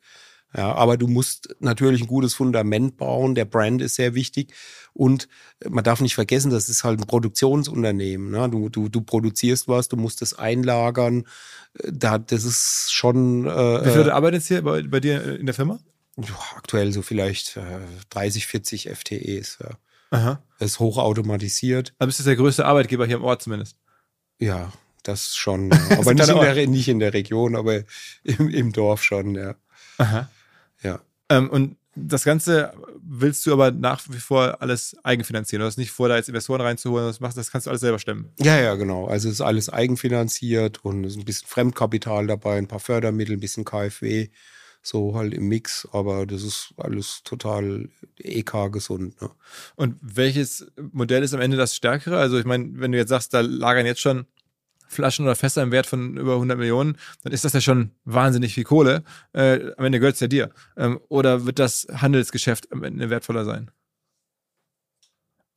Ja, aber du musst natürlich ein gutes Fundament bauen. Der Brand ist sehr wichtig. Und man darf nicht vergessen, das ist halt ein Produktionsunternehmen. Ne? Du, du, du produzierst was, du musst es einlagern. Da, das ist schon. Äh, Wie viele arbeiten jetzt hier bei, bei dir in der Firma? aktuell so vielleicht äh, 30, 40 FTEs. Ja. Aha. Das ist hochautomatisiert. Aber bist du der größte Arbeitgeber hier im Ort zumindest? Ja, das schon. [LAUGHS] Ja. Aber nicht in, der, nicht in, der, Region, aber im, im Dorf schon, ja. Aha. Ja. Ähm, und das Ganze willst du aber nach wie vor alles eigenfinanzieren. Du hast nicht vor, da jetzt Investoren reinzuholen, das, machst, das kannst du alles selber stemmen. Ja, ja, genau. Also es ist alles eigenfinanziert und es ist ein bisschen Fremdkapital dabei, ein paar Fördermittel, ein bisschen KfW so halt im Mix, aber das ist alles total EK gesund. Ne? Und welches Modell ist am Ende das stärkere? Also ich meine, wenn du jetzt sagst, da lagern jetzt schon Flaschen oder Fässer im Wert von über 100 Millionen, dann ist das ja schon wahnsinnig viel Kohle. Äh, am Ende gehört es ja dir. Ähm, oder wird das Handelsgeschäft am Ende wertvoller sein?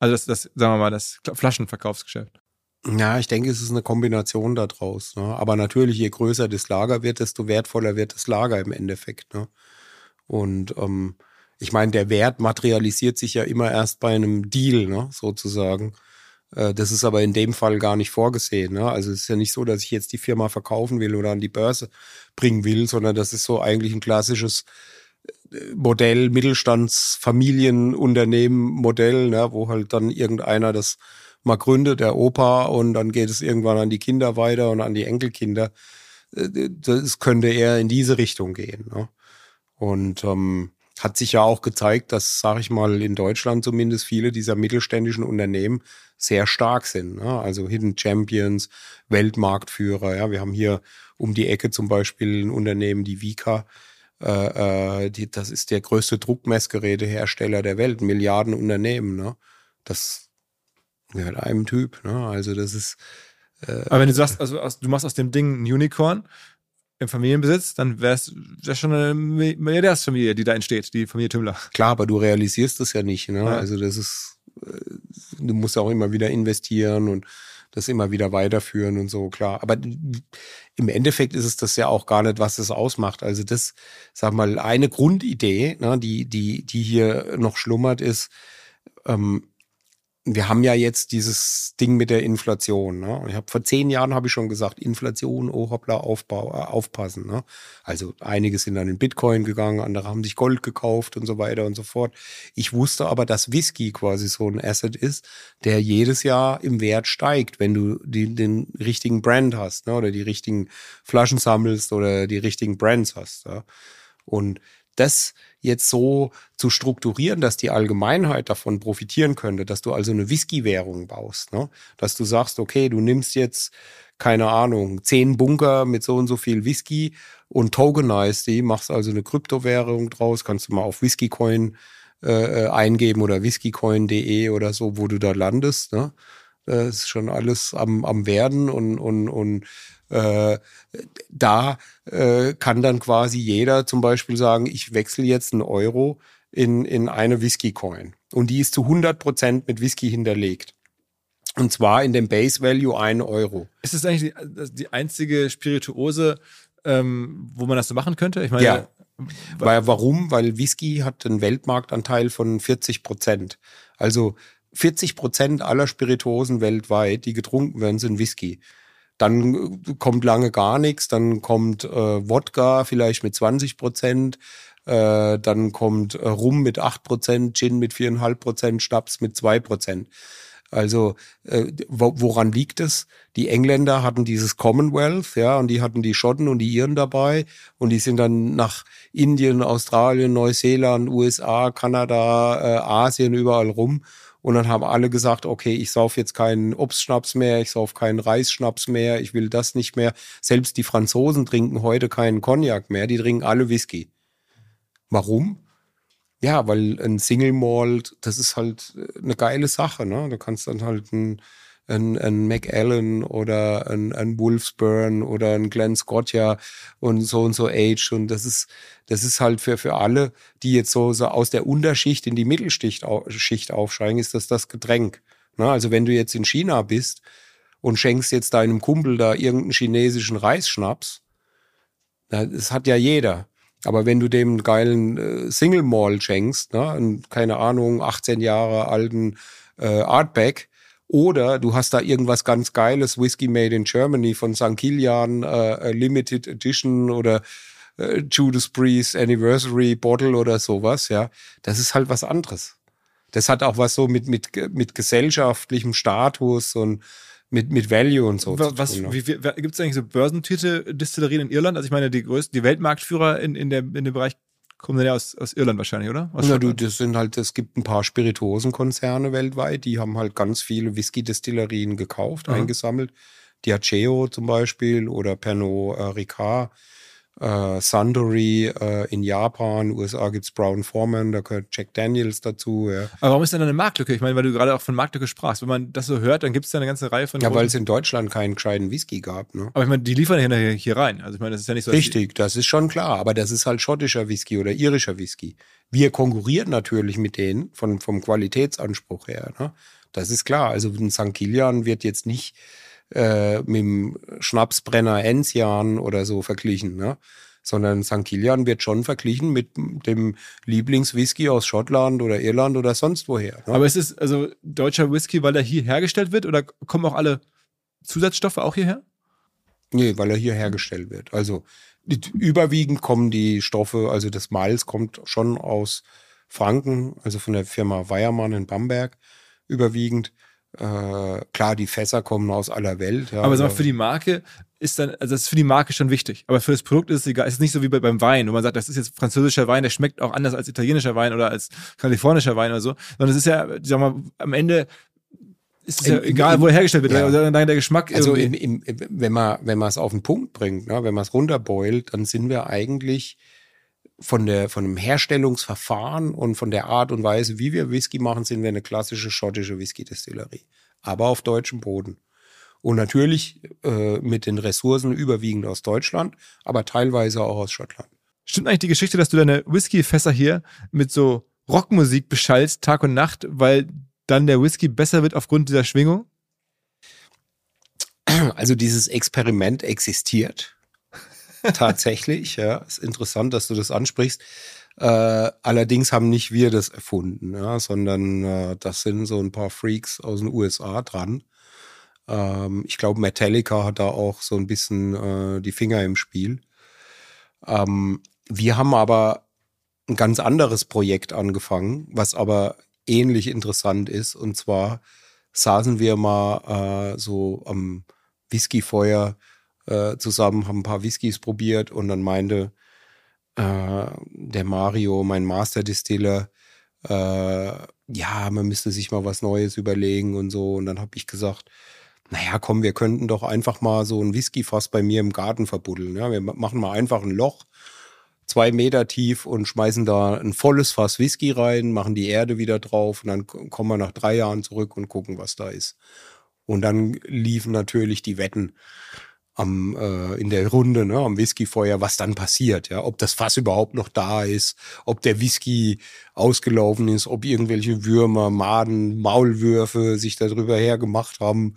Also das, das, sagen wir mal, das Flaschenverkaufsgeschäft. Ja, ich denke, es ist eine Kombination daraus. Ne? Aber natürlich, je größer das Lager wird, desto wertvoller wird das Lager im Endeffekt. Ne? Und ähm, ich meine, der Wert materialisiert sich ja immer erst bei einem Deal, ne? sozusagen. Äh, das ist aber in dem Fall gar nicht vorgesehen. Ne? Also es ist ja nicht so, dass ich jetzt die Firma verkaufen will oder an die Börse bringen will, sondern das ist so eigentlich ein klassisches äh, Modell, Mittelstandsfamilienunternehmen Modell, ne? wo halt dann irgendeiner das mal gründet, der Opa, und dann geht es irgendwann an die Kinder weiter und an die Enkelkinder. Äh, das könnte eher in diese Richtung gehen. Ne? Und ähm, hat sich ja auch gezeigt, dass, sage ich mal, in Deutschland zumindest viele dieser mittelständischen Unternehmen sehr stark sind. Ne? Also Hidden Champions, Weltmarktführer. Ja, wir haben hier um die Ecke zum Beispiel ein Unternehmen, die Vika. Äh, äh, die, das ist der größte Druckmessgerätehersteller der Welt, Milliardenunternehmen. Ne? Das gehört einem Typ. Ne? Also das ist. Äh, Aber wenn du sagst, also du machst aus dem Ding ein Unicorn im Familienbesitz, dann wäre es schon eine Milliardärsfamilie, die da entsteht, die Familie Tümmler. Klar, aber du realisierst das ja nicht. Ne? Ja. Also das ist, äh, du musst auch immer wieder investieren und das immer wieder weiterführen und so, klar. Aber im Endeffekt ist es das ja auch gar nicht, was es ausmacht. Also das, sag mal, eine Grundidee, ne, die, die, die hier noch schlummert, ist, ähm, wir haben ja jetzt dieses Ding mit der Inflation. Ne? Ich habe vor zehn Jahren habe ich schon gesagt, Inflation, oh hoppla, Aufbau, äh, aufpassen. Ne? Also einige sind dann in Bitcoin gegangen, andere haben sich Gold gekauft und so weiter und so fort. Ich wusste aber, dass Whisky quasi so ein Asset ist, der jedes Jahr im Wert steigt, wenn du die, den richtigen Brand hast ne? oder die richtigen Flaschen sammelst oder die richtigen Brands hast. Ja? Und das jetzt so zu strukturieren, dass die Allgemeinheit davon profitieren könnte, dass du also eine Whisky-Währung baust, ne? dass du sagst, okay, du nimmst jetzt, keine Ahnung, zehn Bunker mit so und so viel Whisky und tokenized die, machst also eine Kryptowährung draus, kannst du mal auf Whiskycoin äh, äh eingeben oder whiskycoin.de oder so, wo du da landest. Ne? Das ist schon alles am, am Werden und, und, und äh, da äh, kann dann quasi jeder zum Beispiel sagen, ich wechsle jetzt einen Euro in, in eine Whisky-Coin. Und die ist zu 100 Prozent mit Whisky hinterlegt. Und zwar in dem Base Value 1 Euro. Ist das eigentlich die, die einzige Spirituose, ähm, wo man das so machen könnte? Ich meine, ja. Weil, warum? Weil Whisky hat einen Weltmarktanteil von 40 Prozent. Also 40 Prozent aller Spirituosen weltweit, die getrunken werden, sind Whisky. Dann kommt lange gar nichts, dann kommt äh, Wodka vielleicht mit 20 Prozent, äh, dann kommt äh, Rum mit 8 Prozent, Gin mit 4,5 Prozent, Schnaps mit 2 Prozent. Also äh, woran liegt es? Die Engländer hatten dieses Commonwealth, ja, und die hatten die Schotten und die Iren dabei und die sind dann nach Indien, Australien, Neuseeland, USA, Kanada, äh, Asien überall rum und dann haben alle gesagt, okay, ich sauf jetzt keinen Obstschnaps mehr, ich sauf keinen Reisschnaps mehr, ich will das nicht mehr. Selbst die Franzosen trinken heute keinen Cognac mehr, die trinken alle Whisky. Warum? Ja, weil ein Single Malt, das ist halt äh, eine geile Sache. Ne? Du kannst dann halt ein, ein, ein McAllen oder ein, ein Wolfsburn oder ein Glenn Scott ja und so und so Age. Und das ist, das ist halt für, für alle, die jetzt so, so aus der Unterschicht in die Mittelschicht Schicht aufsteigen, ist das das Getränk. Na, also wenn du jetzt in China bist und schenkst jetzt deinem Kumpel da irgendeinen chinesischen Reisschnaps, das hat ja jeder. Aber wenn du dem einen geilen äh, Single Mall schenkst, ne, einen, keine Ahnung, 18 Jahre alten äh, Artback, oder du hast da irgendwas ganz Geiles, Whiskey Made in Germany von St. Kilian, äh, Limited Edition oder äh, Judas Priest Anniversary Bottle oder sowas, ja. Das ist halt was anderes. Das hat auch was so mit, mit, mit gesellschaftlichem Status und mit, mit Value und so. Was, tun, wie, wie, gibt es eigentlich so börsennotierte Distillerien in Irland? Also ich meine, die größten, die Weltmarktführer in, in, der, in dem Bereich kommen dann ja aus, aus Irland wahrscheinlich, oder? Aus ja, du, das sind halt, es gibt ein paar Spirituosenkonzerne weltweit, die haben halt ganz viele Whisky-Destillerien gekauft, mhm. eingesammelt. Diageo zum Beispiel oder Pernod äh, Ricard äh, Suntory äh, in Japan, USA gibt's Brown Foreman, da gehört Jack Daniels dazu. Ja. Aber warum ist denn da eine Marktlücke? Ich meine, weil du gerade auch von Marktlücke sprachst. Wenn man das so hört, dann gibt's da eine ganze Reihe von. Ja, weil es in Deutschland keinen gescheiten Whisky gab. Ne? Aber ich meine, die liefern ja hier, hier rein. Also ich meine, das ist ja nicht so. Richtig, das ist schon klar. Aber das ist halt schottischer Whisky oder irischer Whisky. Wir konkurrieren natürlich mit denen von, vom Qualitätsanspruch her. Ne? Das ist klar. Also ein St. Kilian wird jetzt nicht äh, mit dem Schnapsbrenner Enzian oder so verglichen, ne? sondern St. Kilian wird schon verglichen mit dem Lieblingswhisky aus Schottland oder Irland oder sonst woher. Ne? Aber ist es also deutscher Whisky, weil er hier hergestellt wird oder kommen auch alle Zusatzstoffe auch hierher? Nee, weil er hier hergestellt wird. Also überwiegend kommen die Stoffe, also das Malz kommt schon aus Franken, also von der Firma Weiermann in Bamberg überwiegend. Äh, klar, die Fässer kommen aus aller Welt. Ja, aber sag mal, für die Marke ist dann, also das ist für die Marke schon wichtig. Aber für das Produkt ist es egal. Es ist nicht so wie bei, beim Wein, wo man sagt, das ist jetzt französischer Wein, der schmeckt auch anders als italienischer Wein oder als kalifornischer Wein oder so. Sondern es ist ja, sag mal, am Ende ist es ja egal, wo er hergestellt wird, ja. der, der Geschmack. Also im, im, wenn man wenn man es auf den Punkt bringt, ne, wenn man es runterbeult, dann sind wir eigentlich von der von dem Herstellungsverfahren und von der Art und Weise, wie wir Whisky machen, sind wir eine klassische schottische Whisky-Destillerie, aber auf deutschem Boden. Und natürlich äh, mit den Ressourcen überwiegend aus Deutschland, aber teilweise auch aus Schottland. Stimmt eigentlich die Geschichte, dass du deine Whisky-Fässer hier mit so Rockmusik beschallst, Tag und Nacht, weil dann der Whisky besser wird aufgrund dieser Schwingung? Also dieses Experiment existiert tatsächlich. ja, ist interessant, dass du das ansprichst. Äh, allerdings haben nicht wir das erfunden, ja, sondern äh, das sind so ein paar Freaks aus den USA dran. Ähm, ich glaube, Metallica hat da auch so ein bisschen äh, die Finger im Spiel. Ähm, wir haben aber ein ganz anderes Projekt angefangen, was aber ähnlich interessant ist. Und zwar saßen wir mal äh, so am Whiskyfeuer äh, zusammen, haben ein paar Whiskys probiert und dann meinte äh, der Mario, mein Master-Distiller, äh, ja, man müsste sich mal was Neues überlegen und so. Und dann habe ich gesagt, naja, komm, wir könnten doch einfach mal so ein Whiskyfass bei mir im Garten verbuddeln. Ja, wir machen mal einfach ein Loch, zwei Meter tief und schmeißen da ein volles Fass Whisky rein, machen die Erde wieder drauf und dann kommen wir nach drei Jahren zurück und gucken, was da ist. Und dann liefen natürlich die Wetten am, äh, in der Runde, ne, am Whiskyfeuer, was dann passiert, ja, ob das Fass überhaupt noch da ist, ob der Whisky ausgelaufen ist, ob irgendwelche Würmer, Maden, Maulwürfe sich darüber hergemacht haben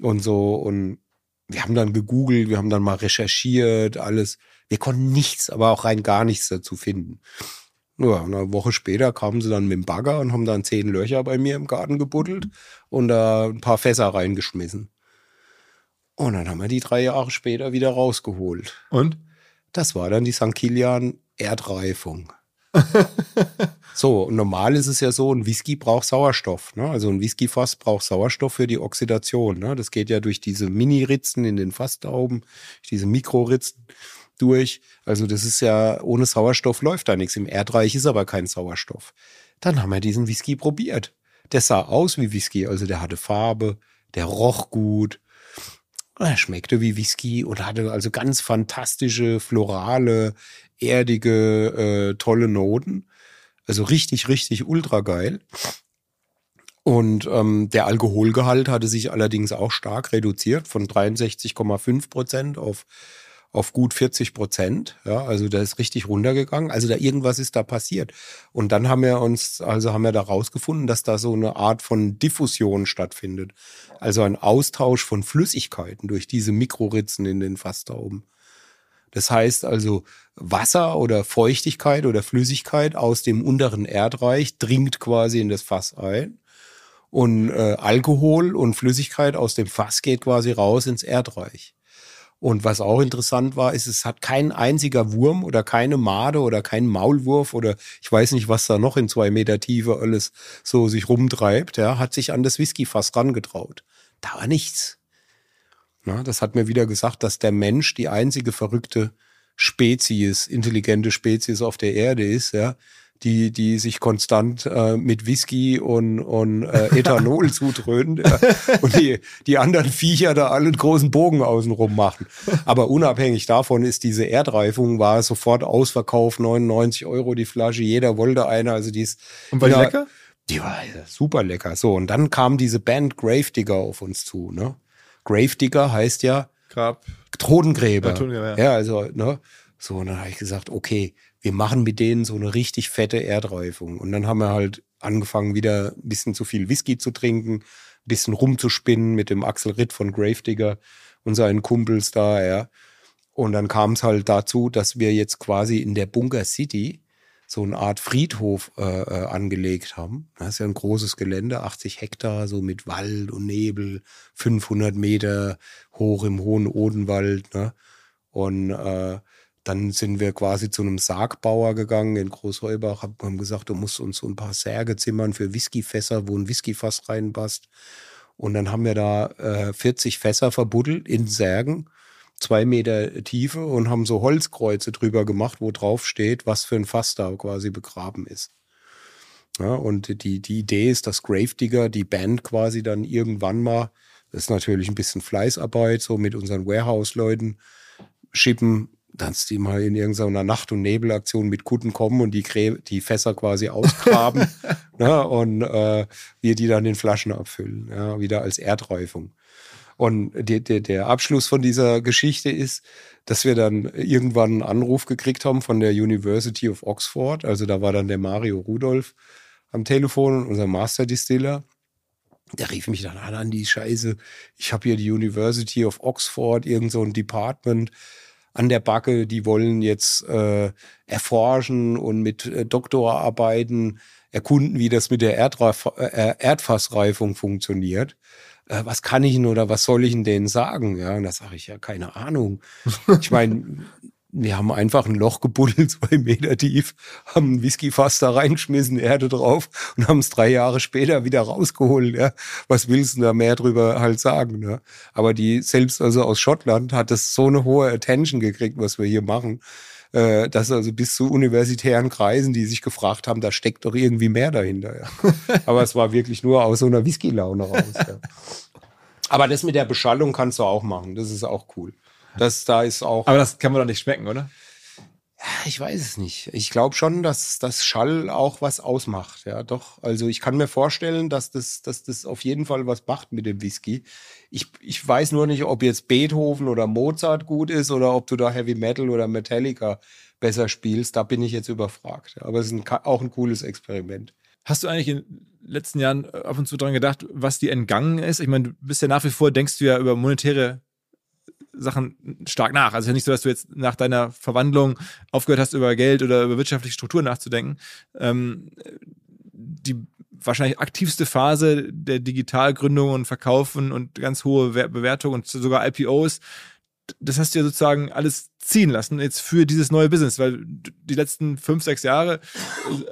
und so. Und wir haben dann gegoogelt, wir haben dann mal recherchiert, alles. Wir konnten nichts, aber auch rein gar nichts dazu finden. Ja, eine Woche später kamen sie dann mit dem Bagger und haben dann zehn Löcher bei mir im Garten gebuddelt und da ein paar Fässer reingeschmissen. Und dann haben wir die drei Jahre später wieder rausgeholt. Und? Das war dann die St. Kilian Erdreifung. [LAUGHS] so, normal ist es ja so, ein Whisky braucht Sauerstoff. Ne? Also ein Whiskyfass braucht Sauerstoff für die Oxidation. Ne? Das geht ja durch diese Mini-Ritzen in den Fasstauben, diese Mikroritzen durch. Also das ist ja, ohne Sauerstoff läuft da nichts. Im Erdreich ist aber kein Sauerstoff. Dann haben wir diesen Whisky probiert. Der sah aus wie Whisky, also der hatte Farbe, der roch gut, er schmeckte wie Whisky und hatte also ganz fantastische, florale, erdige, äh, tolle Noten. Also richtig, richtig ultra geil. Und ähm, der Alkoholgehalt hatte sich allerdings auch stark reduziert von 63,5 Prozent auf auf gut 40 Prozent. Ja, also da ist richtig runtergegangen. Also da irgendwas ist da passiert. Und dann haben wir uns, also haben wir da rausgefunden, dass da so eine Art von Diffusion stattfindet. Also ein Austausch von Flüssigkeiten durch diese Mikroritzen in den Fass da oben. Das heißt also, Wasser oder Feuchtigkeit oder Flüssigkeit aus dem unteren Erdreich dringt quasi in das Fass ein. Und äh, Alkohol und Flüssigkeit aus dem Fass geht quasi raus ins Erdreich. Und was auch interessant war, ist, es hat kein einziger Wurm oder keine Made oder kein Maulwurf oder ich weiß nicht, was da noch in zwei Meter Tiefe alles so sich rumtreibt, ja, hat sich an das Whiskyfass rangetraut. Da war nichts. Na, das hat mir wieder gesagt, dass der Mensch die einzige verrückte Spezies, intelligente Spezies auf der Erde ist, ja, die, die sich konstant äh, mit Whisky und, und äh, [LAUGHS] Ethanol zudröhnen ja, und die, die anderen Viecher da alle einen großen Bogen außenrum machen. Aber unabhängig davon ist diese Erdreifung, war sofort ausverkauft, 99 Euro die Flasche, jeder wollte eine, also die ist... Und war die lecker? Die war super lecker. So, und dann kam diese Band Gravedigger auf uns zu. Ne? Gravedigger heißt ja Grab. Todengräber. Ja, ja. ja, also, ne? So, und dann habe ich gesagt, okay, wir machen mit denen so eine richtig fette Erdreifung. Und dann haben wir halt angefangen, wieder ein bisschen zu viel Whisky zu trinken, ein bisschen rumzuspinnen mit dem Axel Ritt von Gravedigger und seinen Kumpels da, ja. Und dann kam es halt dazu, dass wir jetzt quasi in der Bunker City so eine Art Friedhof äh, äh, angelegt haben. Das ist ja ein großes Gelände, 80 Hektar, so mit Wald und Nebel, 500 Meter hoch im hohen Odenwald. Ne? Und äh, dann sind wir quasi zu einem Sargbauer gegangen in Großheubach, haben gesagt, du musst uns so ein paar Särge zimmern für Whiskyfässer, wo ein Whiskyfass reinpasst. Und dann haben wir da äh, 40 Fässer verbuddelt in Särgen, zwei Meter Tiefe und haben so Holzkreuze drüber gemacht, wo drauf steht, was für ein Fass da quasi begraben ist. Ja, und die, die Idee ist, dass Gravedigger, die Band quasi dann irgendwann mal, das ist natürlich ein bisschen Fleißarbeit, so mit unseren Warehouse-Leuten, schippen dass die mal in irgendeiner Nacht- und Nebelaktion mit Kutten kommen und die, Grä die Fässer quasi ausgraben [LAUGHS] ne, und äh, wir die dann in Flaschen abfüllen, ja, wieder als Erdreifung. Und die, die, der Abschluss von dieser Geschichte ist, dass wir dann irgendwann einen Anruf gekriegt haben von der University of Oxford. Also da war dann der Mario Rudolph am Telefon, unser Master Distiller. Der rief mich dann an, an die Scheiße. Ich habe hier die University of Oxford, irgend so ein Department an der Backe, die wollen jetzt äh, erforschen und mit äh, Doktorarbeiten erkunden, wie das mit der Erdreif äh, Erdfassreifung funktioniert. Äh, was kann ich denn oder was soll ich denn denen sagen? Ja, und da sage ich ja, keine Ahnung. Ich meine, [LAUGHS] wir haben einfach ein Loch gebuddelt, [LAUGHS] zwei Meter tief, haben ein Whiskyfass da reingeschmissen, Erde drauf und haben es drei Jahre später wieder rausgeholt. Ja. Was willst du da mehr drüber halt sagen? Ne? Aber die, selbst also aus Schottland, hat das so eine hohe Attention gekriegt, was wir hier machen, äh, dass also bis zu universitären Kreisen, die sich gefragt haben, da steckt doch irgendwie mehr dahinter. Ja. [LAUGHS] Aber es war wirklich nur aus so einer Whisky-Laune raus. Ja. [LAUGHS] Aber das mit der Beschallung kannst du auch machen. Das ist auch cool. Das da ist auch. Aber das kann man doch nicht schmecken, oder? Ich weiß es nicht. Ich glaube schon, dass das Schall auch was ausmacht. Ja, doch. Also ich kann mir vorstellen, dass das, dass das auf jeden Fall was macht mit dem Whisky. Ich, ich weiß nur nicht, ob jetzt Beethoven oder Mozart gut ist oder ob du da Heavy Metal oder Metallica besser spielst. Da bin ich jetzt überfragt. Aber es ist ein, auch ein cooles Experiment. Hast du eigentlich in den letzten Jahren ab und zu dran gedacht, was dir entgangen ist? Ich meine, du bist ja nach wie vor, denkst du ja über monetäre Sachen stark nach. Also nicht so, dass du jetzt nach deiner Verwandlung aufgehört hast, über Geld oder über wirtschaftliche Strukturen nachzudenken. Ähm, die wahrscheinlich aktivste Phase der Digitalgründung und Verkaufen und ganz hohe Bewertung und sogar IPOs das hast du ja sozusagen alles ziehen lassen jetzt für dieses neue Business, weil die letzten fünf, sechs Jahre,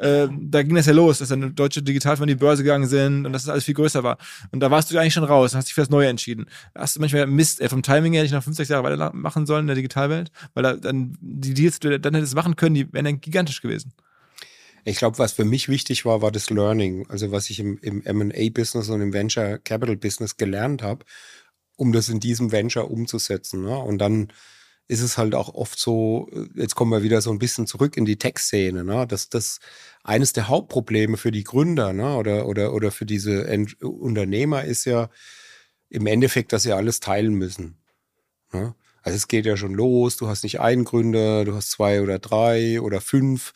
äh, da ging das ja los, dass dann deutsche Digitalfirmen die Börse gegangen sind und dass das alles viel größer war. Und da warst du eigentlich schon raus, hast dich für das Neue entschieden. Hast du manchmal Mist, ey, vom Timing her nicht noch fünf, sechs Jahre weitermachen sollen in der Digitalwelt, weil da dann die Deals, die du dann hättest machen können, die wären dann gigantisch gewesen. Ich glaube, was für mich wichtig war, war das Learning. Also was ich im, im M&A-Business und im Venture Capital Business gelernt habe um das in diesem Venture umzusetzen. Ne? Und dann ist es halt auch oft so, jetzt kommen wir wieder so ein bisschen zurück in die Tech-Szene, ne? dass das eines der Hauptprobleme für die Gründer ne? oder, oder, oder für diese Ent Unternehmer ist ja im Endeffekt, dass sie alles teilen müssen. Ne? Also es geht ja schon los, du hast nicht einen Gründer, du hast zwei oder drei oder fünf.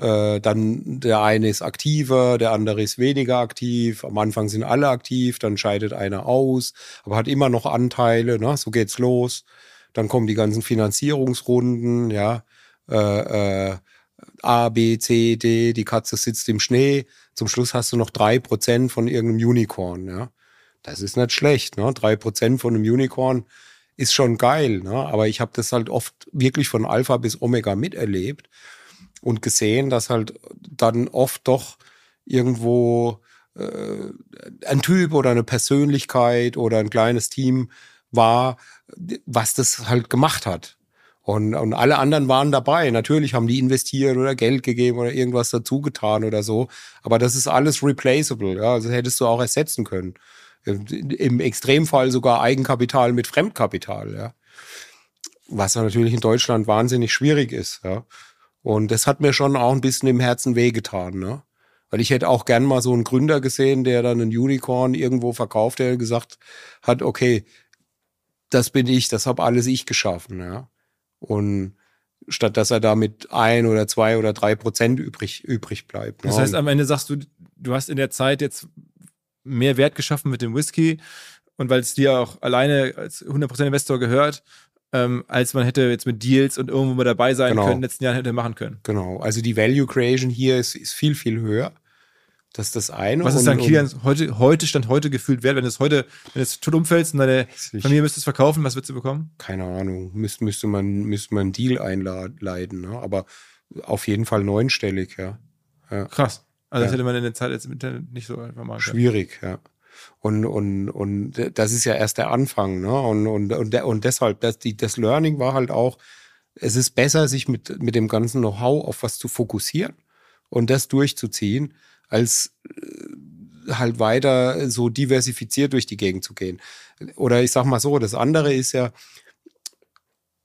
Äh, dann der eine ist aktiver, der andere ist weniger aktiv. Am Anfang sind alle aktiv, dann scheidet einer aus, aber hat immer noch Anteile. Ne? So geht's los. Dann kommen die ganzen Finanzierungsrunden, ja. Äh, äh, A, B, C, D, die Katze sitzt im Schnee. Zum Schluss hast du noch drei Prozent von irgendeinem Unicorn, ja. Das ist nicht schlecht, ne? Drei Prozent von einem Unicorn ist schon geil, ne? Aber ich habe das halt oft wirklich von Alpha bis Omega miterlebt und gesehen, dass halt dann oft doch irgendwo äh, ein Typ oder eine Persönlichkeit oder ein kleines Team war, was das halt gemacht hat. Und, und alle anderen waren dabei. Natürlich haben die investiert oder Geld gegeben oder irgendwas dazu getan oder so. Aber das ist alles replaceable. Ja? Also hättest du auch ersetzen können. Im Extremfall sogar Eigenkapital mit Fremdkapital. Ja? Was natürlich in Deutschland wahnsinnig schwierig ist. Ja? Und das hat mir schon auch ein bisschen im Herzen wehgetan. Ne? Weil ich hätte auch gern mal so einen Gründer gesehen, der dann ein Unicorn irgendwo verkauft, der gesagt hat, okay, das bin ich, das habe alles ich geschaffen, ja. Und statt dass er da mit ein oder zwei oder drei Prozent übrig, übrig bleibt. Ne? Das heißt, am Ende sagst du, du hast in der Zeit jetzt mehr Wert geschaffen mit dem Whisky und weil es dir auch alleine als 100% Investor gehört, ähm, als man hätte jetzt mit Deals und irgendwo mal dabei sein genau. können, in den letzten Jahren hätte machen können. Genau, also die Value Creation hier ist, ist viel, viel höher. Das ist das eine. Was ist dann Kilian heute, heute, Stand heute gefühlt wert, wenn es heute, wenn es tot umfällst und deine Familie müsste es verkaufen, was würdest du bekommen? Keine Ahnung. Müsste, müsste man, müsste man einen Deal einleiten, ne? Aber auf jeden Fall neunstellig, ja. ja. Krass. Also ja. das hätte man in der Zeit jetzt im Internet nicht so einfach mal. Schwierig, ja. Und, und, und das ist ja erst der Anfang, ne? Und, und, und, und deshalb, das, die, das Learning war halt auch, es ist besser, sich mit, mit dem ganzen Know-how auf was zu fokussieren und das durchzuziehen, als äh, halt weiter so diversifiziert durch die Gegend zu gehen. Oder ich sag mal so, das andere ist ja,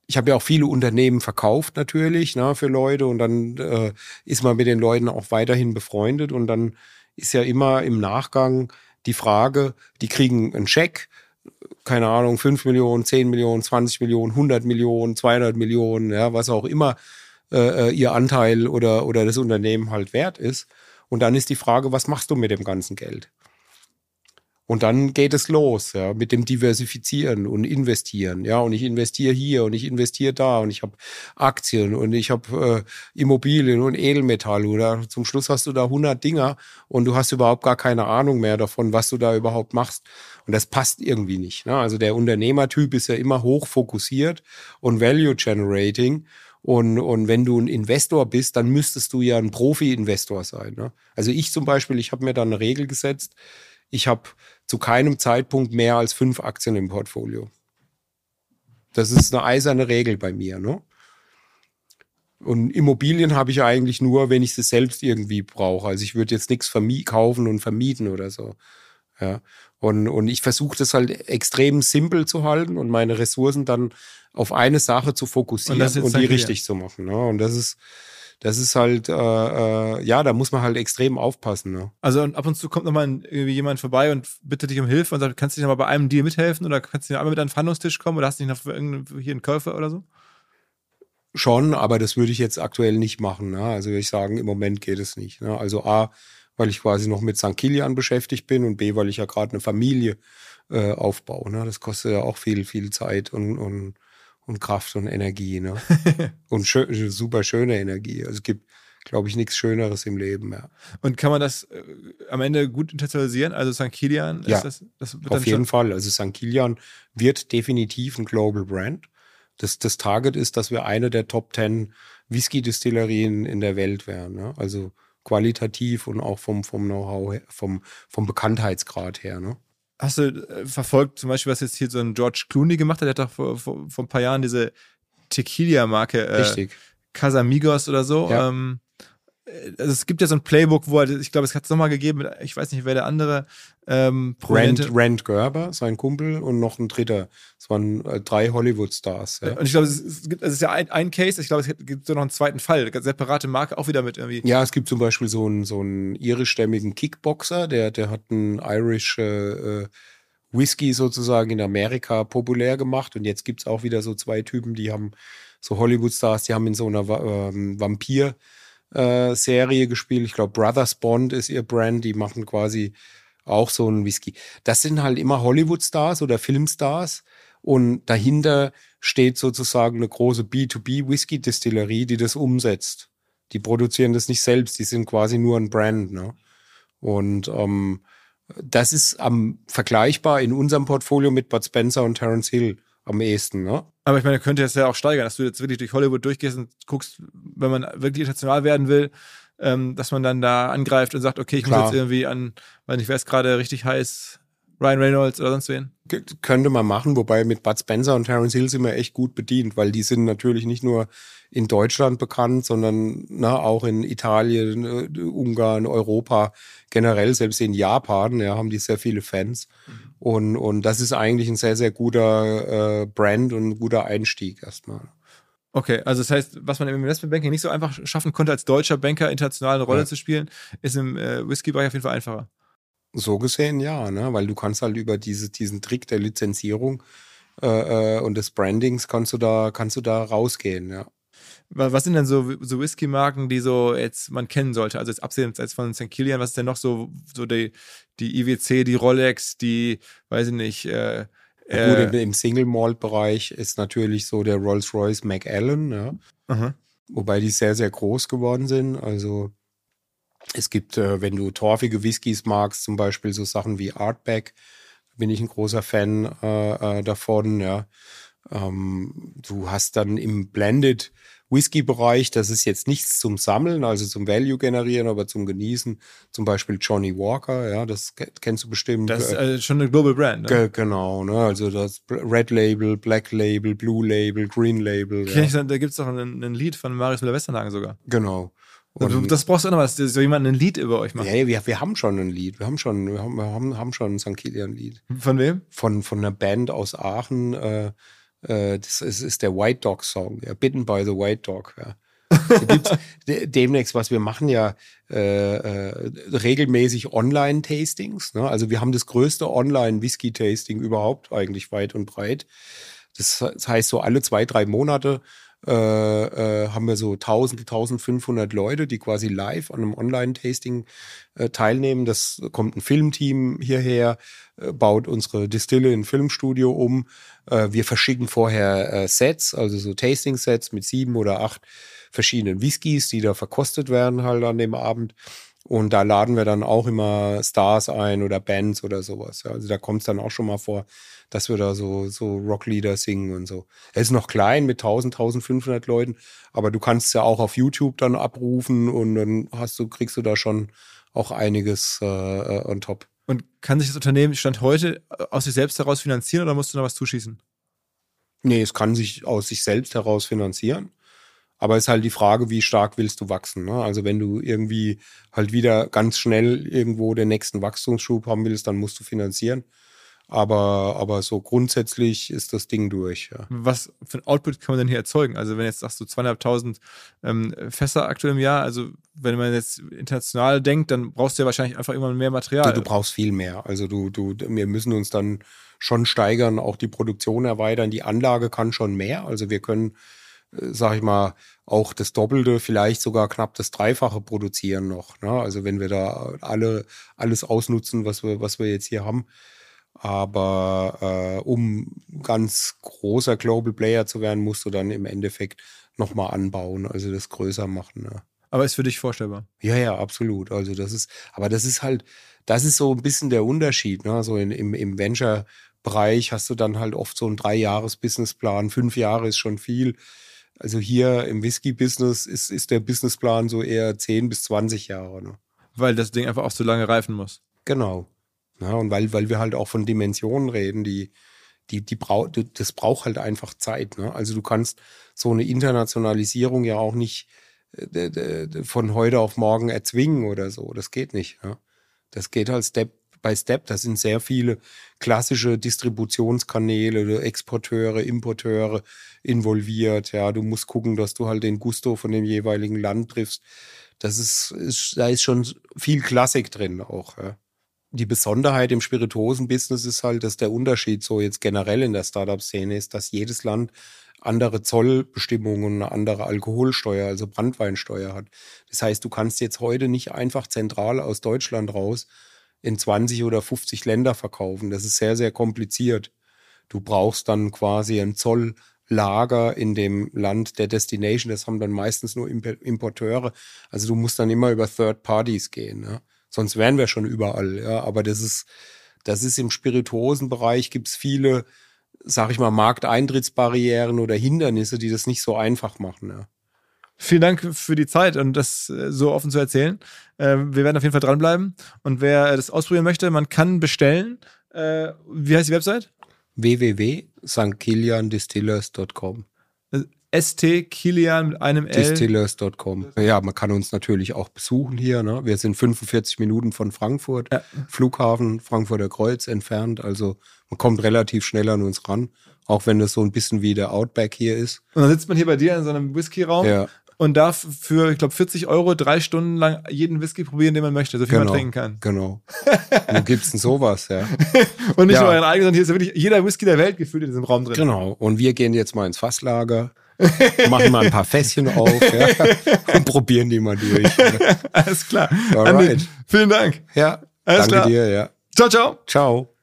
ich habe ja auch viele Unternehmen verkauft natürlich ne, für Leute und dann äh, ist man mit den Leuten auch weiterhin befreundet und dann ist ja immer im Nachgang die Frage, die kriegen einen Scheck, keine Ahnung, 5 Millionen, 10 Millionen, 20 Millionen, 100 Millionen, 200 Millionen, ja, was auch immer äh, äh, ihr Anteil oder, oder das Unternehmen halt wert ist. Und dann ist die Frage, was machst du mit dem ganzen Geld? Und dann geht es los, ja, mit dem Diversifizieren und Investieren, ja. Und ich investiere hier und ich investiere da und ich habe Aktien und ich habe äh, Immobilien und Edelmetalle. Oder zum Schluss hast du da 100 Dinger und du hast überhaupt gar keine Ahnung mehr davon, was du da überhaupt machst. Und das passt irgendwie nicht. Ne? Also der Unternehmertyp ist ja immer hoch fokussiert und Value Generating. Und, und wenn du ein Investor bist, dann müsstest du ja ein Profi-Investor sein. Ne? Also ich zum Beispiel, ich habe mir da eine Regel gesetzt. Ich habe zu keinem Zeitpunkt mehr als fünf Aktien im Portfolio. Das ist eine eiserne Regel bei mir. Ne? Und Immobilien habe ich eigentlich nur, wenn ich sie selbst irgendwie brauche. Also ich würde jetzt nichts kaufen und vermieten oder so. Ja. Und, und ich versuche das halt extrem simpel zu halten und meine Ressourcen dann auf eine Sache zu fokussieren und, und die richtig zu machen. Ne? Und das ist, das ist halt, äh, äh, ja, da muss man halt extrem aufpassen. Ne? Also und ab und zu kommt nochmal irgendwie jemand vorbei und bittet dich um Hilfe und sagt, kannst du dich nochmal bei einem Deal mithelfen oder kannst du einmal mit an den Verhandlungstisch kommen oder hast du nicht noch hier einen Käufer oder so? Schon, aber das würde ich jetzt aktuell nicht machen. Ne? Also würde ich sagen, im Moment geht es nicht. Ne? Also A, weil ich quasi noch mit St. Kilian beschäftigt bin und B, weil ich ja gerade eine Familie äh, aufbaue. Ne? Das kostet ja auch viel, viel Zeit und, und, und Kraft und Energie. Ne? [LAUGHS] [LAUGHS] und schön, super schöne Energie. Also es gibt, glaube ich, nichts Schöneres im Leben. Ja. Und kann man das äh, am Ende gut internationalisieren? Also St. Kilian? Ja, das, das auf jeden Fall. Also St. Kilian wird definitiv ein Global Brand. Das, das Target ist, dass wir eine der Top 10 Whisky-Distillerien in der Welt wären. Ne? Also qualitativ und auch vom, vom Know-how, vom, vom Bekanntheitsgrad her. Ne? Hast du äh, verfolgt, zum Beispiel, was jetzt hier so ein George Clooney gemacht hat? Der hat doch vor, vor, vor ein paar Jahren diese Tequila-Marke, äh, Casamigos oder so. Ja. Ähm, also es gibt ja so ein Playbook, wo halt, ich glaube, es hat es nochmal gegeben, ich weiß nicht, wer der andere ähm, Rand, Rand Gerber, sein Kumpel und noch ein dritter. Es waren äh, drei Hollywood-Stars. Ja. Und ich glaube, es, es, gibt, es ist ja ein, ein Case, ich glaube, es gibt so noch einen zweiten Fall, eine separate Marke auch wieder mit irgendwie. Ja, es gibt zum Beispiel so einen, so einen irischstämmigen Kickboxer, der, der hat einen Irish äh, äh Whisky sozusagen in Amerika populär gemacht und jetzt gibt es auch wieder so zwei Typen, die haben so Hollywood-Stars, die haben in so einer ähm, Vampir- äh, Serie gespielt. Ich glaube, Brothers Bond ist ihr Brand. Die machen quasi auch so einen Whisky. Das sind halt immer Hollywood-Stars oder Filmstars. Und dahinter steht sozusagen eine große B2B-Whisky-Distillerie, die das umsetzt. Die produzieren das nicht selbst, die sind quasi nur ein Brand. Ne? Und ähm, das ist am vergleichbar in unserem Portfolio mit Bud Spencer und Terence Hill am ehesten. Ne? Aber ich meine, könnte es ja auch steigern, dass du jetzt wirklich durch Hollywood durchgehst und guckst, wenn man wirklich international werden will, ähm, dass man dann da angreift und sagt, okay, ich Klar. muss jetzt irgendwie an, weil ich weiß gerade richtig heiß, Ryan Reynolds oder sonst wen? könnte man machen, wobei mit Bud Spencer und Terence Hill sind wir echt gut bedient, weil die sind natürlich nicht nur in Deutschland bekannt, sondern na, auch in Italien, äh, Ungarn, Europa, generell, selbst in Japan, ja, haben die sehr viele Fans. Mhm. Und, und das ist eigentlich ein sehr, sehr guter äh, Brand und ein guter Einstieg erstmal. Okay, also das heißt, was man im Investmentbanking nicht so einfach schaffen konnte, als deutscher Banker international eine Rolle ja. zu spielen, ist im äh, Whisky-Bereich auf jeden Fall einfacher. So gesehen ja, ne? weil du kannst halt über diese, diesen Trick der Lizenzierung äh, äh, und des Brandings kannst du da, kannst du da rausgehen, ja. Was sind denn so, so Whisky-Marken, die so jetzt man kennen sollte? Also jetzt abgesehen jetzt von St. Kilian, was ist denn noch so, so die, die IWC, die Rolex, die, weiß ich nicht, äh, ja, gut, im Single Malt Bereich ist natürlich so der Rolls Royce Macallan, ja. Aha. Wobei die sehr, sehr groß geworden sind. Also es gibt, äh, wenn du torfige Whiskys magst, zum Beispiel so Sachen wie Artback, bin ich ein großer Fan äh, äh, davon, ja. Ähm, du hast dann im Blended Whisky-Bereich, das ist jetzt nichts zum Sammeln, also zum Value generieren, aber zum Genießen. Zum Beispiel Johnny Walker, ja, das kennst du bestimmt. Das ist äh, schon eine Global Brand, ne? Genau, ne? Also das Red Label, Black Label, Blue Label, Green Label. Ja. Ich, da gibt es doch ein, ein, Lied von Marius Müller-Westernhagen sogar. Genau. Und das brauchst du auch noch was, so jemand ein Lied über euch macht. Ja, wir, wir haben schon ein Lied. Wir haben schon, wir haben, wir haben, haben schon ein St. Kilian-Lied. Von wem? Von, von einer Band aus Aachen. Äh, äh, das ist, ist, der White Dog Song, ja, Bitten by the White Dog. Ja. [LAUGHS] demnächst, was wir machen ja äh, äh, regelmäßig Online-Tastings. Ne? Also wir haben das größte Online-Whisky-Tasting überhaupt eigentlich weit und breit. Das, das heißt, so alle zwei, drei Monate äh, äh, haben wir so 1000, 1500 Leute, die quasi live an einem Online-Tasting äh, teilnehmen. Das kommt ein Filmteam hierher, äh, baut unsere Distille in Filmstudio um. Äh, wir verschicken vorher äh, Sets, also so Tasting-Sets mit sieben oder acht verschiedenen Whiskys, die da verkostet werden halt an dem Abend. Und da laden wir dann auch immer Stars ein oder Bands oder sowas. Also da kommt es dann auch schon mal vor, dass wir da so, so Rocklieder singen und so. Er ist noch klein mit 1000, 1500 Leuten, aber du kannst es ja auch auf YouTube dann abrufen und dann hast du, kriegst du da schon auch einiges äh, äh on top. Und kann sich das Unternehmen Stand heute aus sich selbst heraus finanzieren oder musst du noch was zuschießen? Nee, es kann sich aus sich selbst heraus finanzieren. Aber es ist halt die Frage, wie stark willst du wachsen. Ne? Also wenn du irgendwie halt wieder ganz schnell irgendwo den nächsten Wachstumsschub haben willst, dann musst du finanzieren. Aber, aber so grundsätzlich ist das Ding durch. Ja. Was für ein Output kann man denn hier erzeugen? Also wenn jetzt sagst du zweieinhalbtausend ähm, Fässer aktuell im Jahr, also wenn man jetzt international denkt, dann brauchst du ja wahrscheinlich einfach immer mehr Material. Du, du brauchst viel mehr. Also du, du, wir müssen uns dann schon steigern, auch die Produktion erweitern. Die Anlage kann schon mehr. Also wir können sag ich mal, auch das Doppelte, vielleicht sogar knapp das Dreifache produzieren noch. Ne? Also wenn wir da alle alles ausnutzen, was wir, was wir jetzt hier haben. Aber äh, um ganz großer Global Player zu werden, musst du dann im Endeffekt nochmal anbauen, also das größer machen. Ne? Aber ist für dich vorstellbar? Ja, ja, absolut. Also das ist, aber das ist halt, das ist so ein bisschen der Unterschied. Ne? So in, im, im Venture-Bereich hast du dann halt oft so einen Drei-Jahres-Businessplan. Fünf Jahre ist schon viel. Also hier im Whisky-Business ist, ist der Businessplan so eher 10 bis 20 Jahre. Ne? Weil das Ding einfach auch so lange reifen muss. Genau. Ja, und weil, weil wir halt auch von Dimensionen reden, die, die, die brau das braucht halt einfach Zeit. Ne? Also du kannst so eine Internationalisierung ja auch nicht äh, von heute auf morgen erzwingen oder so. Das geht nicht. Ja. Das geht halt Step by Step. Da sind sehr viele klassische Distributionskanäle, Exporteure, Importeure involviert. Ja, du musst gucken, dass du halt den Gusto von dem jeweiligen Land triffst. Das ist, ist da ist schon viel Klassik drin auch. Ja. Die Besonderheit im Spirituosen-Business ist halt, dass der Unterschied so jetzt generell in der Startup-Szene ist, dass jedes Land andere Zollbestimmungen eine andere Alkoholsteuer, also Brandweinsteuer hat. Das heißt, du kannst jetzt heute nicht einfach zentral aus Deutschland raus in 20 oder 50 Länder verkaufen. Das ist sehr, sehr kompliziert. Du brauchst dann quasi ein Zolllager in dem Land der Destination. Das haben dann meistens nur Importeure. Also du musst dann immer über Third Parties gehen. Ja? Sonst wären wir schon überall. Ja? Aber das ist, das ist im Spirituosenbereich gibt's viele sag ich mal, Markteintrittsbarrieren oder Hindernisse, die das nicht so einfach machen. Ja. Vielen Dank für die Zeit und das äh, so offen zu erzählen. Ähm, wir werden auf jeden Fall dranbleiben. Und wer das ausprobieren möchte, man kann bestellen. Äh, wie heißt die Website? www.stkiliandistillers.com. ST Kilian mit einem L. Distillers.com. Ja, man kann uns natürlich auch besuchen hier. Ne? Wir sind 45 Minuten von Frankfurt, ja. Flughafen Frankfurter Kreuz entfernt. Also man kommt relativ schnell an uns ran, auch wenn das so ein bisschen wie der Outback hier ist. Und dann sitzt man hier bei dir in so einem Whisky-Raum ja. Und darf für, ich glaube, 40 Euro drei Stunden lang jeden Whisky probieren, den man möchte, so viel genau, man trinken kann. Genau. [LAUGHS] Wo gibt's denn sowas, ja? [LAUGHS] und nicht ja. nur euren eigenen, sondern hier ist wirklich jeder Whisky der Welt gefühlt in diesem Raum drin. Genau. Und wir gehen jetzt mal ins Fasslager. machen mal ein paar Fässchen auf ja, [LAUGHS] und probieren die mal durch. Alles klar. Alright. Andi, vielen Dank. Ja, Alles danke klar. dir. Ja. Ciao, ciao. Ciao.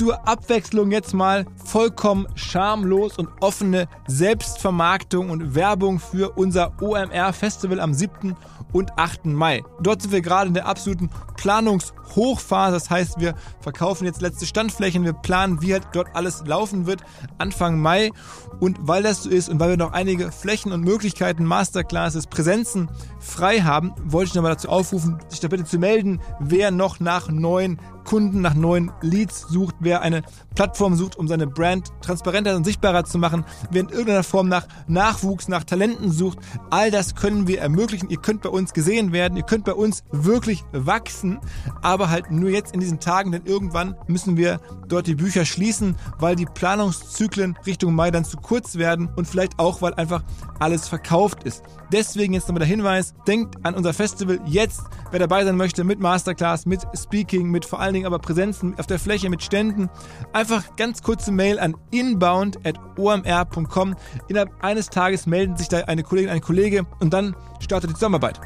Zur Abwechslung jetzt mal vollkommen schamlos und offene Selbstvermarktung und Werbung für unser OMR Festival am 7. und 8. Mai. Dort sind wir gerade in der absoluten Planungshochphase. Das heißt, wir verkaufen jetzt letzte Standflächen, wir planen, wie halt dort alles laufen wird Anfang Mai. Und weil das so ist und weil wir noch einige Flächen und Möglichkeiten, Masterclasses, Präsenzen frei haben, wollte ich nochmal dazu aufrufen, sich da bitte zu melden, wer noch nach neuen Kunden nach neuen Leads sucht, wer eine Plattform sucht, um seine Brand transparenter und sichtbarer zu machen, wer in irgendeiner Form nach Nachwuchs, nach Talenten sucht, all das können wir ermöglichen. Ihr könnt bei uns gesehen werden, ihr könnt bei uns wirklich wachsen, aber halt nur jetzt in diesen Tagen, denn irgendwann müssen wir dort die Bücher schließen, weil die Planungszyklen Richtung Mai dann zu kurz werden und vielleicht auch, weil einfach alles verkauft ist. Deswegen jetzt nochmal der Hinweis, denkt an unser Festival jetzt, wer dabei sein möchte mit Masterclass, mit Speaking, mit vor allen Dingen aber Präsenzen auf der Fläche, mit Ständen. Einfach ganz kurze Mail an inbound.omr.com. Innerhalb eines Tages melden sich da eine Kollegin, ein Kollege und dann startet die Zusammenarbeit.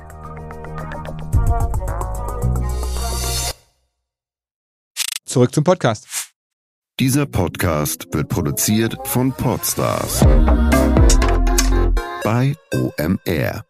Zurück zum Podcast. Dieser Podcast wird produziert von Podstars bei OMR.